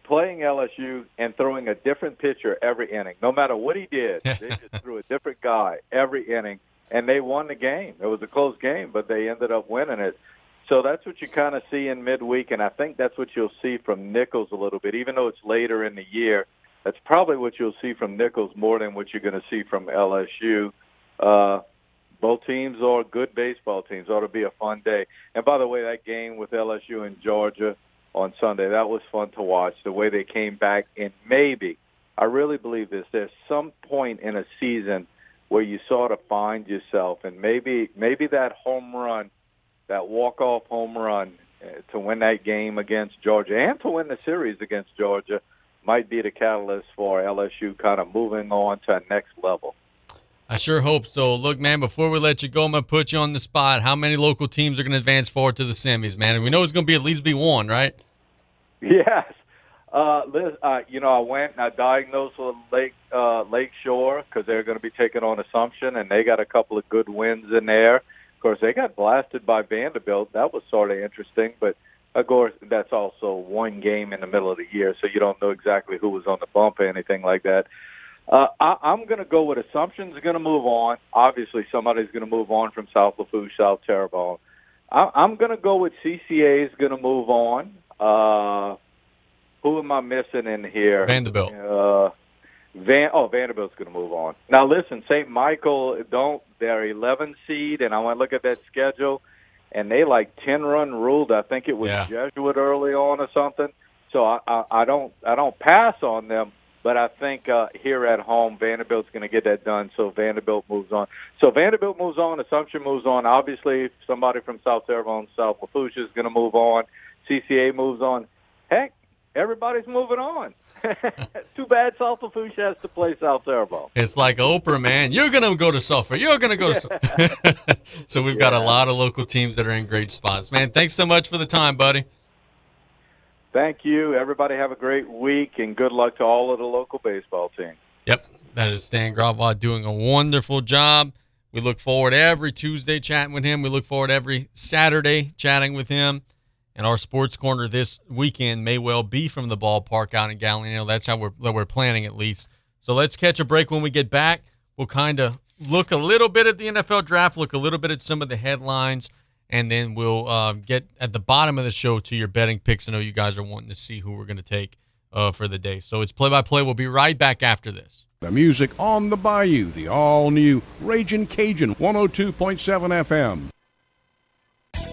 S11: playing LSU and throwing a different pitcher every inning. No matter what he did, they just threw a different guy every inning, and they won the game. It was a close game, but they ended up winning it. So that's what you kind of see in midweek, and I think that's what you'll see from Nicholls a little bit, even though it's later in the year. That's probably what you'll see from Nicholls more than what you're going to see from LSU. Uh, both teams are good baseball teams. Ought to be a fun day. And by the way, that game with LSU and Georgia on Sunday. That was fun to watch. The way they came back, and maybe I really believe this. There's some point in a season where you sort of find yourself, and maybe maybe that home run, that walk off home run uh, to win that game against Georgia and to win the series against Georgia might be the catalyst for LSU kind of moving on to a next level.
S1: I sure hope so. Look, man, before we let you go, I'm to put you on the spot. How many local teams are going to advance forward to the semis, man? And we know it's going to be at least be one, right?
S11: Yes. Uh, Liz, uh, you know, I went and I diagnosed with Lake uh, Lake Shore because they're going to be taking on Assumption, and they got a couple of good wins in there. Of course, they got blasted by Vandebilt. That was sort of interesting, but of course, that's also one game in the middle of the year, so you don't know exactly who was on the bump or anything like that. Uh, I, I'm going to go with Assumption's going to move on. Obviously, somebody's going to move on from South Lafourche, South Terrebonne. I, I'm going to go with CCA is going to move on. Uh, who am I missing in here?
S1: Vandebilt.
S11: Uh, Van. Oh, Vandebilt's going to move on. Now, listen, St. Michael don't. They're 11 seed, and I want to look at that schedule, and they like 10 run ruled. I think it was
S1: Yeah.
S11: Jesuit early on or something. So I, I, I don't. I don't pass on them. But I think uh, here at home, Vandebilt's going to get that done. So Vandebilt moves on. So Vandebilt moves on. Assumption moves on. Obviously, somebody from South Terrebonne, South Lafourche is going to move on. CCA moves on. Heck, everybody's moving on. Too bad South Lafourche has to play South Terrebonne.
S1: It's like Oprah, man. You're going to go to Sulphur. You're going to go to Sulphur. so we've got a lot of local teams that are in great spots. Man, thanks so much for the time, buddy.
S11: Thank you. Everybody have a great week and good luck to all of the local baseball teams.
S1: Yep, that is Stan Gravois doing a wonderful job. We look forward every Tuesday chatting with him. We look forward every Saturday chatting with him. And our sports corner this weekend may well be from the ballpark out in Galliano. That's how we're that we're planning at least. So let's catch a break when we get back. We'll kind of look a little bit at the NFL draft, look a little bit at some of the headlines, and then we'll uh, get at the bottom of the show to your betting picks. I know you guys are wanting to see who we're going to take uh, for the day. So it's play by play. We'll be right back after this.
S6: The music on the Bayou, the all new Raging Cajun 102.7 FM.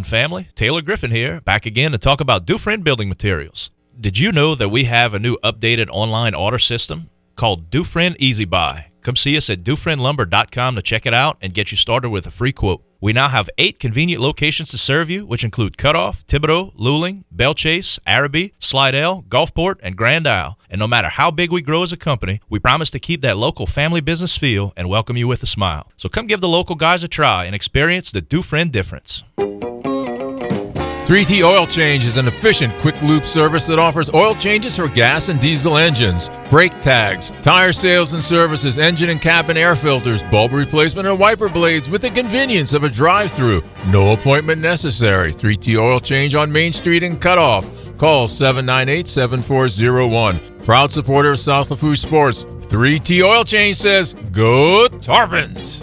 S3: and family. Taylor Griffin here, back again to talk about Dufresne Building Materials. Did you know that we have a new updated online order system called Dufresne Easy Buy? Come see us at DufresneLumber.com to check it out and get you started with a free quote. We now have eight convenient locations to serve you, which include Cutoff, Thibodaux, Luling, Belle Chasse, Arabi, Slidell, Gulfport, and Grand Isle. And no matter how big we grow as a company, we promise to keep that local family business feel and welcome you with a smile. So come give the local guys a try and experience the Dufresne difference.
S12: 3T Oil Change is an efficient, quick loop service that offers oil changes for gas and diesel engines, brake tags, tire sales and services, engine and cabin air filters, bulb replacement, and wiper blades with the convenience of a drive through. No appointment necessary. 3T Oil Change on Main Street in Cutoff. Call 798 7401. Proud supporter of South Lafourche Sports. 3T Oil Change says, Go Tarpons!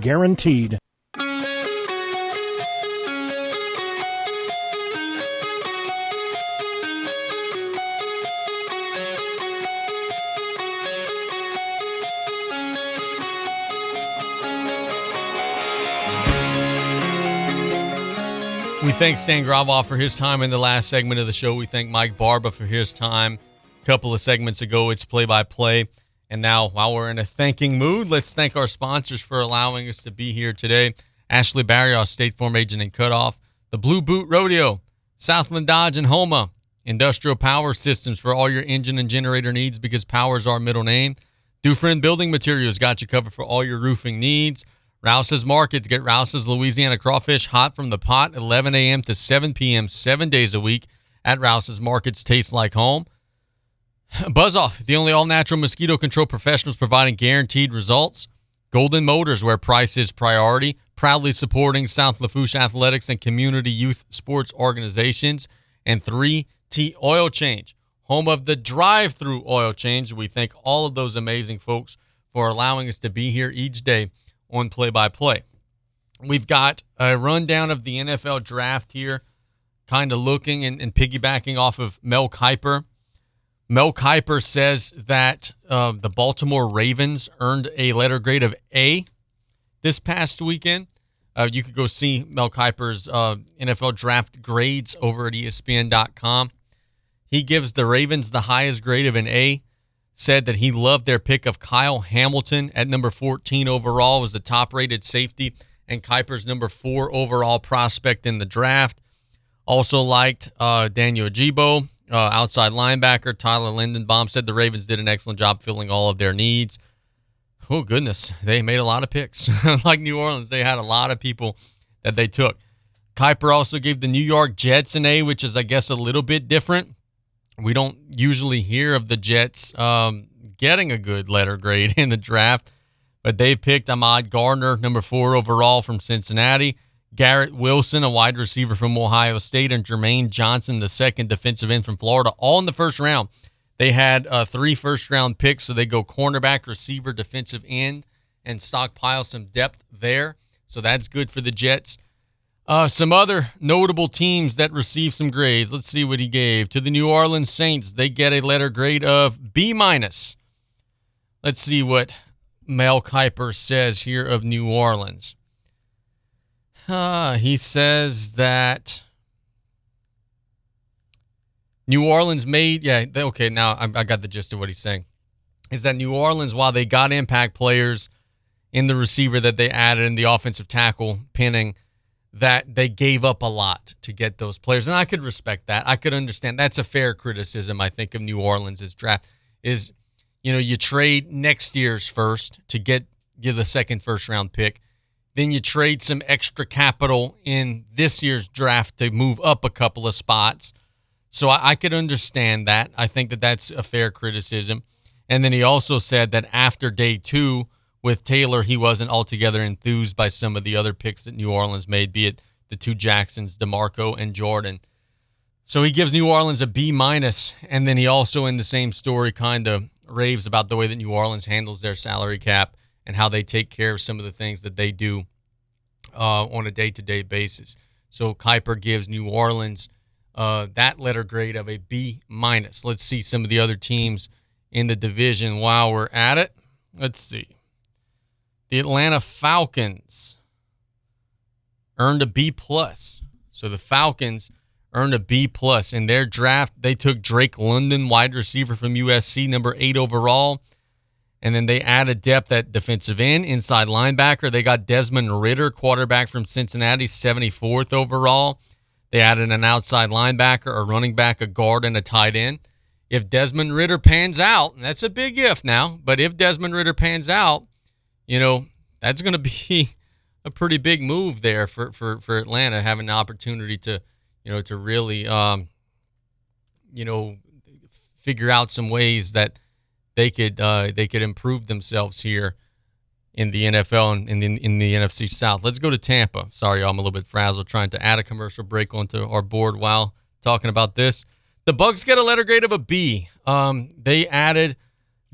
S2: guaranteed.
S1: We thank Stan Gravois for his time in the last segment of the show. We thank Mike Barba for his time. A couple of segments ago, it's play by play. And now, while we're in a thanking mood, let's thank our sponsors for allowing us to be here today. Ashley Barrios, State Farm Agent and Cutoff, the Blue Boot Rodeo, Southland Dodge and Houma, Industrial Power Systems for all your engine and generator needs because power is our middle name. Dufresne Building Materials got you covered for all your roofing needs. Rouse's Markets. Get Rouse's Louisiana crawfish hot from the pot, 11 a.m. to 7 p.m., seven days a week at Rouse's Markets. Tastes like home. Buzz Off, the only all natural mosquito control professionals providing guaranteed results. Golden Motors, where price is priority, proudly supporting South Lafourche athletics and community youth sports organizations. And 3T Oil Change, home of the drive through oil change. We thank all of those amazing folks for allowing us to be here each day on play by play. We've got a rundown of the NFL draft here, kind of looking and, and piggybacking off of Mel Kiper. Mel Kiper says that uh, the Baltimore Ravens earned a letter grade of A this past weekend. Uh, you could go see Mel Kiper's uh, NFL draft grades over at ESPN.com. He gives the Ravens the highest grade of an A. Said that he loved their pick of Kyle Hamilton at number 14 overall, was the top rated safety, and Kiper's number four overall prospect in the draft. Also liked uh, Daniel Jibo, uh, outside linebacker. Tyler Linderbaum said the Ravens did an excellent job filling all of their needs. Oh, goodness. They made a lot of picks. like New Orleans, they had a lot of people that they took. Kiper also gave the New York Jets an A, which is, I guess, a little bit different. We don't usually hear of the Jets um, getting a good letter grade in the draft, but they picked Ahmad Gardner, number four overall from Cincinnati. Garrett Wilson, a wide receiver from Ohio State, and Jermaine Johnson, the second defensive end from Florida, all in the first round. They had uh, three first round picks, so they go cornerback, receiver, defensive end, and stockpile some depth there. So that's good for the Jets. Uh, some other notable teams that received some grades. Let's see what he gave to the New Orleans Saints. They get a letter grade of B minus. Let's see what Mel Kiper says here of New Orleans. Uh, he says that New Orleans made, yeah, they, okay, now I, I got the gist of what he's saying. Is that New Orleans, while they got impact players in the receiver that they added in the offensive tackle Penning, that they gave up a lot to get those players, and I could respect that. I could understand. That's a fair criticism, I think, of New Orleans' draft. Is you know you trade next year's first to get give the second first round pick, then you trade some extra capital in this year's draft to move up a couple of spots. So I, I could understand that. I think that that's a fair criticism. And then he also said that after day two with Taylor, he wasn't altogether enthused by some of the other picks that New Orleans made, be it the two Jacksons, D'Marco and Jordan. So he gives New Orleans a B minus, and then he also, in the same story, kind of raves about the way that New Orleans handles their salary cap and how they take care of some of the things that they do uh, on a day to day basis. So Kiper gives New Orleans uh, that letter grade of a B minus. Let's see some of the other teams in the division while we're at it. Let's see. The Atlanta Falcons earned a B plus. So the Falcons earned a B plus in their draft. They took Drake London, wide receiver from USC, number eight overall. And then they added depth at defensive end, inside linebacker. They got Desmond Ridder, quarterback from Cincinnati, 74th overall. They added an outside linebacker, a running back, a guard, and a tight end. If Desmond Ridder pans out, and that's a big if now, but if Desmond Ridder pans out, you know, that's going to be a pretty big move there for, for, for Atlanta, having the opportunity to, you know, to really, um, you know, figure out some ways that they could uh, they could improve themselves here in the NFL and in the, in the NFC South. Let's go to Tampa. Sorry, I'm a little bit frazzled trying to add a commercial break onto our board while talking about this. The Bucks get a letter grade of a B. Um, they added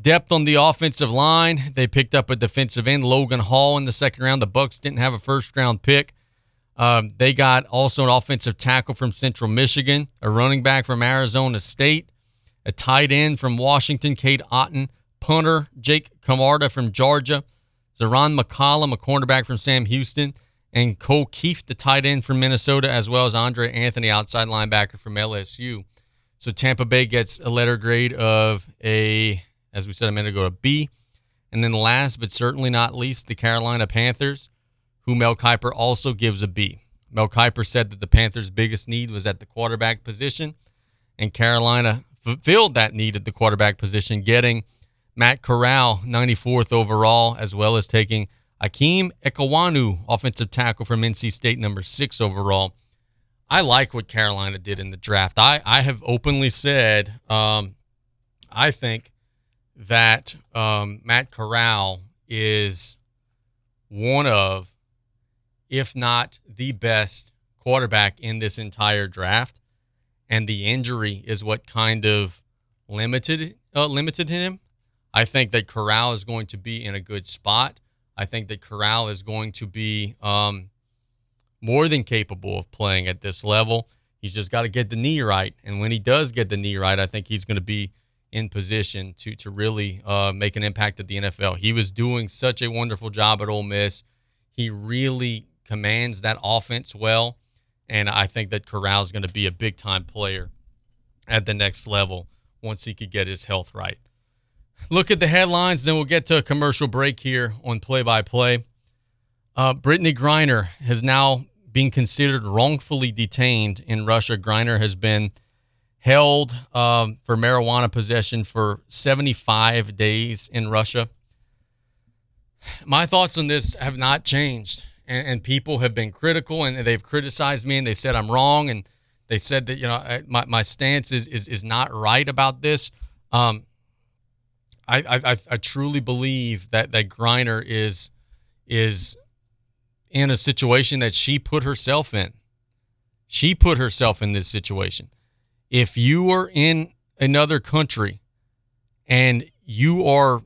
S1: depth on the offensive line. They picked up a defensive end, Logan Hall, in the second round. The Bucks didn't have a first round pick. Um, they got also an offensive tackle from Central Michigan, a running back from Arizona State, a tight end from Washington, Cade Otten, punter Jake Camarda from Georgia, Zyon McCollum, a cornerback from Sam Houston, and Cole Kieft, the tight end from Minnesota, as well as Andre Anthony, outside linebacker from LSU. So Tampa Bay gets a letter grade of a, as we said a minute ago, a B. And then last but certainly not least, the Carolina Panthers, who Mel Kiper also gives a B. Mel Kiper said that the Panthers' biggest need was at the quarterback position, and Carolina fulfilled that need at the quarterback position, getting – Matt Corral, 94th overall, as well as taking Ikem Ekwonu, offensive tackle from NC State, number six overall. I like what Carolina did in the draft. I, I have openly said um, I think that um, Matt Corral is one of, if not the best quarterback in this entire draft. And the injury is what kind of limited uh, limited him. I think that Corral is going to be in a good spot. I think that Corral is going to be um, more than capable of playing at this level. He's just got to get the knee right, and when he does get the knee right, I think he's going to be in position to to really uh, make an impact at the NFL. He was doing such a wonderful job at Ole Miss. He really commands that offense well, and I think that Corral is going to be a big time player at the next level once he could get his health right look at the headlines, then we'll get to a commercial break here on play by play. Brittney Griner has now been considered wrongfully detained in Russia. Griner has been held um, for marijuana possession for 75 days in Russia. My thoughts on this have not changed, and, and, people have been critical and they've criticized me and they said I'm wrong and they said that you know my, my stance is, is is not right about this. Um, I, I I truly believe that that Griner is is in a situation that she put herself in. She put herself in this situation. If you are in another country and you are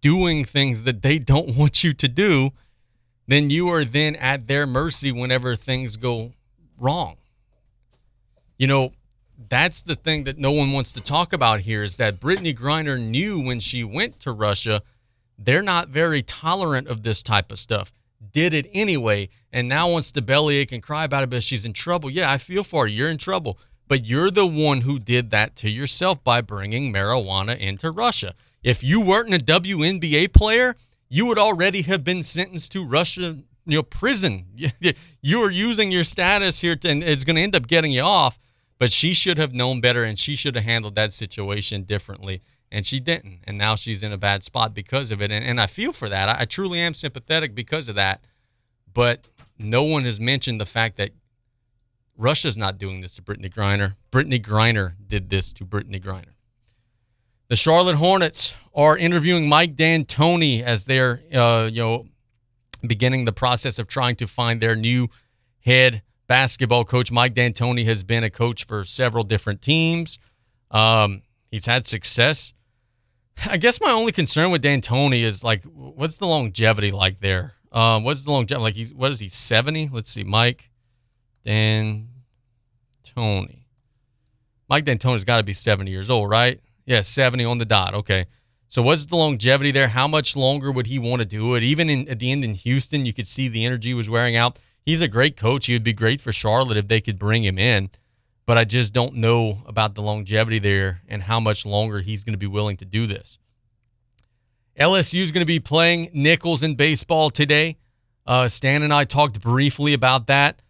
S1: doing things that they don't want you to do, then you are then at their mercy whenever things go wrong. You know, that's the thing that no one wants to talk about here is that Brittney Griner knew when she went to Russia, they're not very tolerant of this type of stuff. Did it anyway, and now wants to bellyache and cry about it because she's in trouble. Yeah, I feel for her. You're in trouble. But you're the one who did that to yourself by bringing marijuana into Russia. If you weren't a WNBA player, you would already have been sentenced to Russia you know prison. You are using your status here, to, and it's going to end up getting you off. But she should have known better, and she should have handled that situation differently, and she didn't. And now she's in a bad spot because of it. And, and I feel for that. I, I truly am sympathetic because of that. But no one has mentioned the fact that Russia's not doing this to Brittney Griner. Brittney Griner did this to Brittney Griner. The Charlotte Hornets are interviewing Mike D'Antoni as they're, uh, you know, beginning the process of trying to find their new head basketball coach. Mike D'Antoni has been a coach for several different teams. Um, he's had success. I guess my only concern with D'Antoni is like, what's the longevity like there? Um, what's the longevity like? He's what is he seventy? Let's see, Mike D'Antoni. Mike D'Antoni's got to be seventy years old, right? Yeah, seventy on the dot. Okay. So what's the longevity there? How much longer would he want to do it? Even in, at the end in Houston, you could see the energy was wearing out. He's a great coach. He would be great for Charlotte if they could bring him in. But I just don't know about the longevity there and how much longer he's going to be willing to do this. LSU is going to be playing Nicholls in baseball today. Uh, Stan and I talked briefly about that.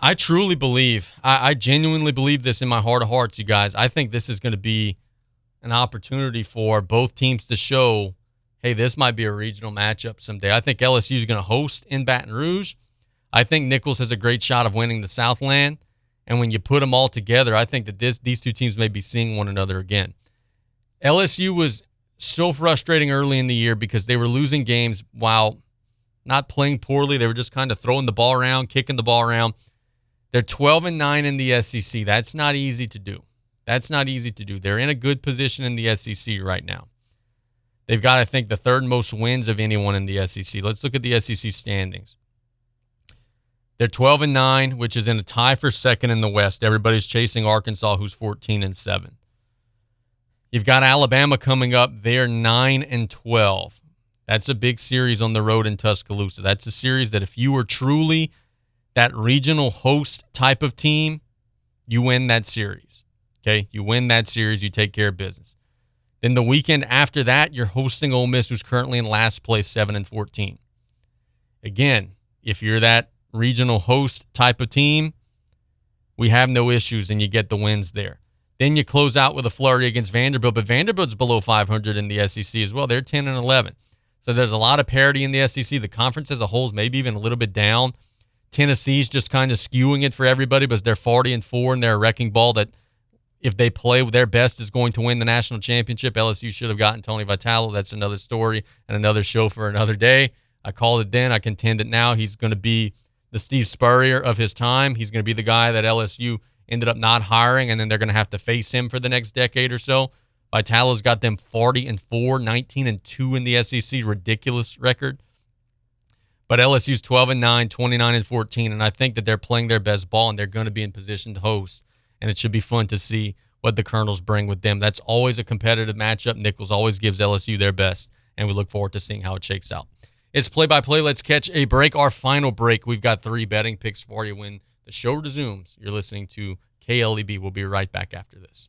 S1: I truly believe, I, I, genuinely believe this in my heart of hearts, you guys. I think this is going to be an opportunity for both teams to show, hey, this might be a regional matchup someday. I think LSU is going to host in Baton Rouge. I think Nicholls has a great shot of winning the Southland. And when you put them all together, I think that this, these two teams may be seeing one another again. LSU was so frustrating early in the year because they were losing games while not playing poorly. They were just kind of throwing the ball around, kicking the ball around. They're 12 and 9 in the SEC. That's not easy to do. That's not easy to do. They're in a good position in the SEC right now. They've got, I think, the third most wins of anyone in the SEC. Let's look at the SEC standings. They're 12 and 9, which is in a tie for second in the West. Everybody's chasing Arkansas, who's 14 and 7. You've got Alabama coming up. They're 9 and 12. That's a big series on the road in Tuscaloosa. That's a series that if you were truly that regional host type of team, you win that series. Okay? You win that series, you take care of business. Then the weekend after that, you're hosting Ole Miss, who's currently in last place, 7 and 14. Again, if you're that regional host type of team, we have no issues and you get the wins there. Then you close out with a flurry against Vanderbilt, but Vanderbilt's below 500 in the SEC as well. They're 10 and 11. So there's a lot of parity in the SEC. The conference as a whole is maybe even a little bit down. Tennessee's just kind of skewing it for everybody, but they're 40 and 4 and they're a wrecking ball that if they play their best is going to win the national championship. LSU should have gotten Tony Vitello. That's another story and another show for another day. I called it then. I contend it now. He's going to be the Steve Spurrier of his time. He's going to be the guy that LSU – ended up not hiring, and then they're going to have to face him for the next decade or so. Vitello's got them 40 and 4, 19 and 2 in the SEC, ridiculous record. But LSU's 12 and 9, 29 and 14, and I think that they're playing their best ball and they're going to be in position to host. And it should be fun to see what the Colonels bring with them. That's always a competitive matchup. Nicholls always gives LSU their best, and we look forward to seeing how it shakes out. It's play by play. Let's catch a break. Our final break. We've got three betting picks for you when the show resumes. You're listening to KLEB. We'll be right back after this.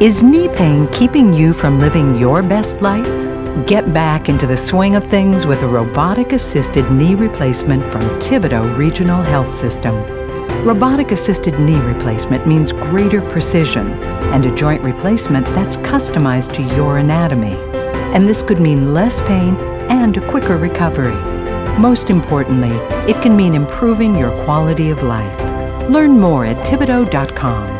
S9: Is knee pain keeping you from living your best life? Get back into the swing of things with a robotic assisted knee replacement from Thibodaux Regional Health System. Robotic assisted knee replacement means greater precision and a joint replacement that's customized to your anatomy. And this could mean less pain and a quicker recovery. Most importantly, it can mean improving your quality of life. Learn more at Thibodaux.com.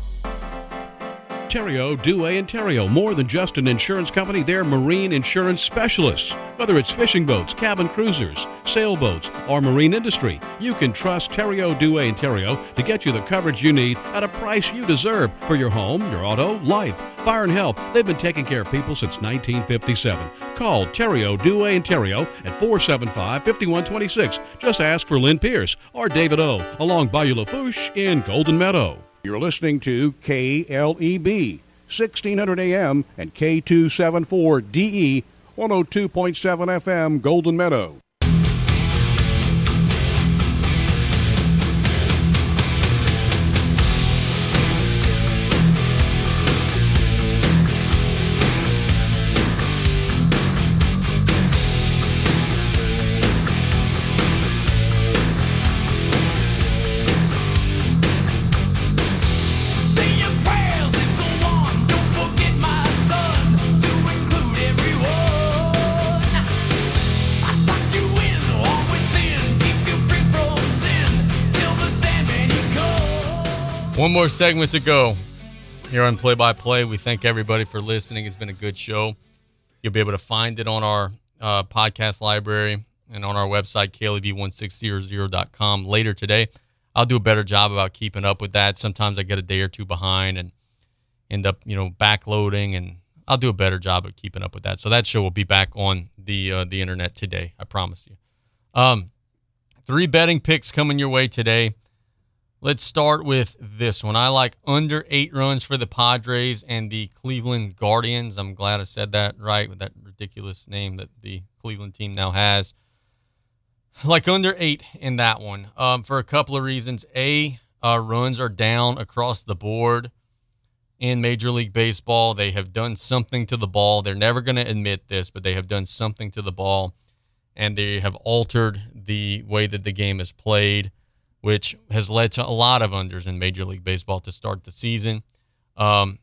S6: Terrio, Dewey, Ontario. More than just an insurance company, they're marine insurance specialists. Whether it's fishing boats, cabin cruisers, sailboats, or marine industry, you can trust Terrio, Dewey, Ontario to get you the coverage you need at a price you deserve for your home, your auto, life, fire, and health. They've been taking care of people since 1957. Call Terrio, Dewey, Ontario at 475 5126. Just ask for Lynn Pierce or David O. along Bayou Lafourche in Golden Meadow. You're listening to KLEB, 1600 AM and K274DE, 102.7 FM, Golden Meadow.
S13: One
S1: more segment to go here on Play by Play. We thank everybody for listening. It's been a good show. You'll be able to find it on our uh, podcast library and on our website, kleb1600.com later today. I'll do a better job about keeping up with that. Sometimes I get a day or two behind and end up, you know, backloading, and I'll do a better job of keeping up with that. So that show will be back on the uh, the internet today. I promise you. Um, three betting picks coming your way today. Let's start with this one. I like under eight runs for the Padres and the Cleveland Guardians. I'm glad I said that right with that ridiculous name that the Cleveland team now has. Like under eight in that one um, for a couple of reasons. A, uh, runs are down across the board in Major League Baseball. They have done something to the ball. They're never going to admit this, but they have done something to the ball and they have altered the way that the game is played, which has led to a lot of unders in Major League Baseball to start the season. Um,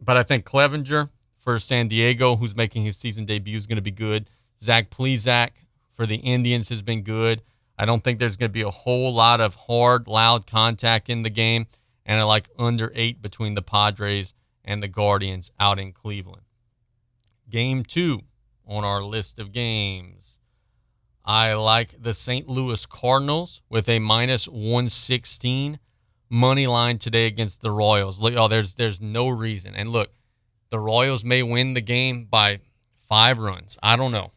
S1: but I think Clevinger for San Diego, who's making his season debut, is going to be good. Zach Plesac for the Indians has been good. I don't think there's going to be a whole lot of hard, loud contact in the game. And I like under eight between the Padres and the Guardians out in Cleveland. Game two on our list of games. I like the St. Louis Cardinals with a minus 116 money line today against the Royals. Look, oh, there's there's no reason. And look, the Royals may win the game by five runs. I don't know.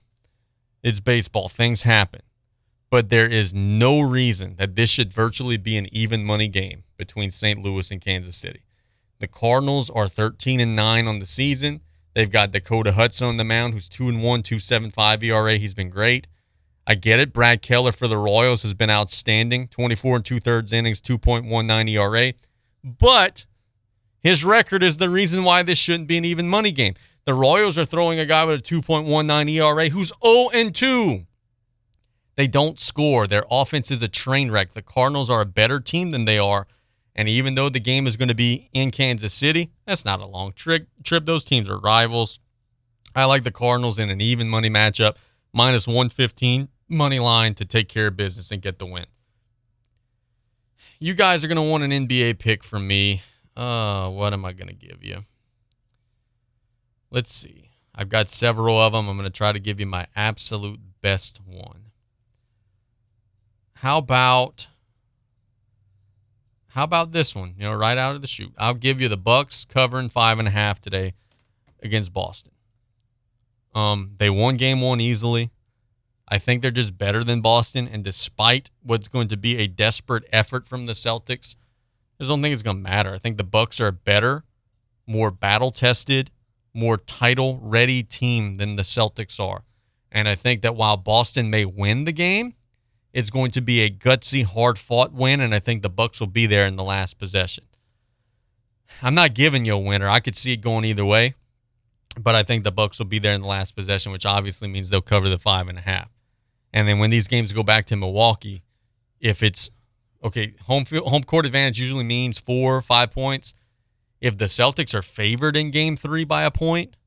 S1: It's baseball. Things happen. But there is no reason that this should virtually be an even money game between St. Louis and Kansas City. The Cardinals are 13 and 9 on the season. They've got Dakota Hudson on the mound, who's 2 and 1, 275 ERA. He's been great. I get it. Brad Keller for the Royals has been outstanding 24 and two thirds innings, 2.19 ERA. But his record is the reason why this shouldn't be an even money game. The Royals are throwing a guy with a 2.19 ERA who's 0 and 2. They don't score. Their offense is a train wreck. The Cardinals are a better team than they are. And even though the game is going to be in Kansas City, that's not a long trip. Trip. Those teams are rivals. I like the Cardinals in an even money matchup, minus 115 money line to take care of business and get the win. You guys are going to want an NBA pick from me. Uh, what am I going to give you? Let's see. I've got several of them. I'm going to try to give you my absolute best one. How about how about this one? You know, right out of the chute. I'll give you the Bucks covering five and a half today against Boston. Um, they won game one easily. I think they're just better than Boston, and despite what's going to be a desperate effort from the Celtics, I just don't think it's going to matter. I think the Bucks are a better, more battle tested, more title ready team than the Celtics are. And I think that while Boston may win the game, it's going to be a gutsy, hard fought win, and I think the Bucks will be there in the last possession. I'm not giving you a winner. I could see it going either way, but I think the Bucks will be there in the last possession, which obviously means they'll cover the five and a half. And then when these games go back to Milwaukee, if it's okay, home field, home court advantage usually means four or five points. If the Celtics are favored in Game Three by a point,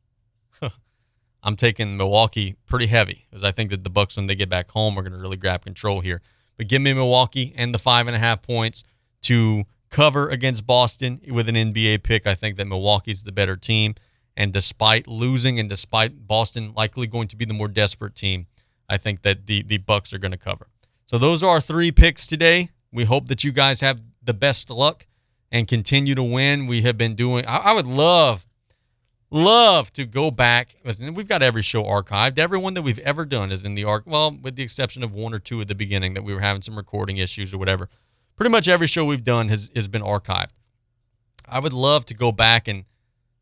S1: I'm taking Milwaukee pretty heavy because I think that the Bucks, when they get back home, are going to really grab control here. But give me Milwaukee and the five and a half points to cover against Boston with an NBA pick. I think that Milwaukee's the better team. And despite losing and despite Boston likely going to be the more desperate team, I think that the, the Bucks are going to cover. So those are our three picks today. We hope that you guys have the best luck and continue to win. We have been doing I, I would love, love to go back. We've got every show archived. Everyone that we've ever done is in the arc. Well, with the exception of one or two at the beginning that we were having some recording issues or whatever. Pretty much every show we've done has, has been archived. I would love to go back and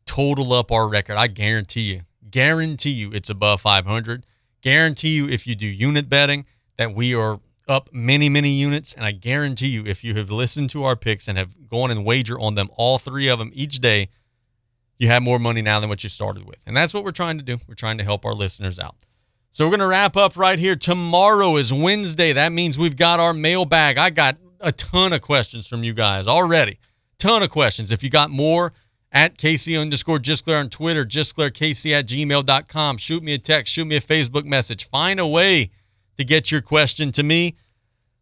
S1: total up our record. I guarantee you, guarantee you it's above 500. Guarantee you if you do unit betting that we are up many, many units. And I guarantee you if you have listened to our picks and have gone and wager on them, all three of them each day, you have more money now than what you started with. And that's what we're trying to do. We're trying to help our listeners out. So we're going to wrap up right here. Tomorrow is Wednesday. That means we've got our mailbag. I got a ton of questions from you guys already. Ton of questions. If you got more, at Casey underscore Gisclair on Twitter, GisclairKC at gmail.com. Shoot me a text, shoot me a Facebook message. Find a way to get your question to me.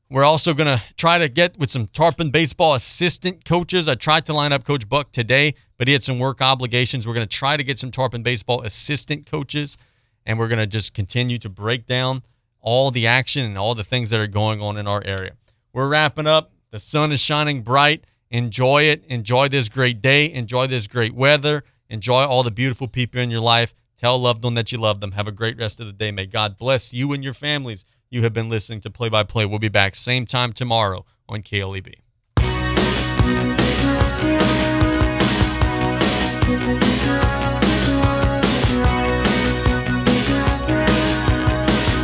S1: We're also going to try to get with some Tarpon baseball assistant coaches. I tried to line up Coach Buck today, but he had some work obligations. We're going to try to get some Tarpon baseball assistant coaches, and we're going to just continue to break down all the action and all the things that are going on in our area. We're wrapping up. The sun is shining bright. Enjoy it. Enjoy this great day. Enjoy this great weather. Enjoy all the beautiful people in your life. Tell loved one that you love them. Have a great rest of the day. May God bless you and your families. You have been listening to Play by Play. We'll be back same time tomorrow on KLEB.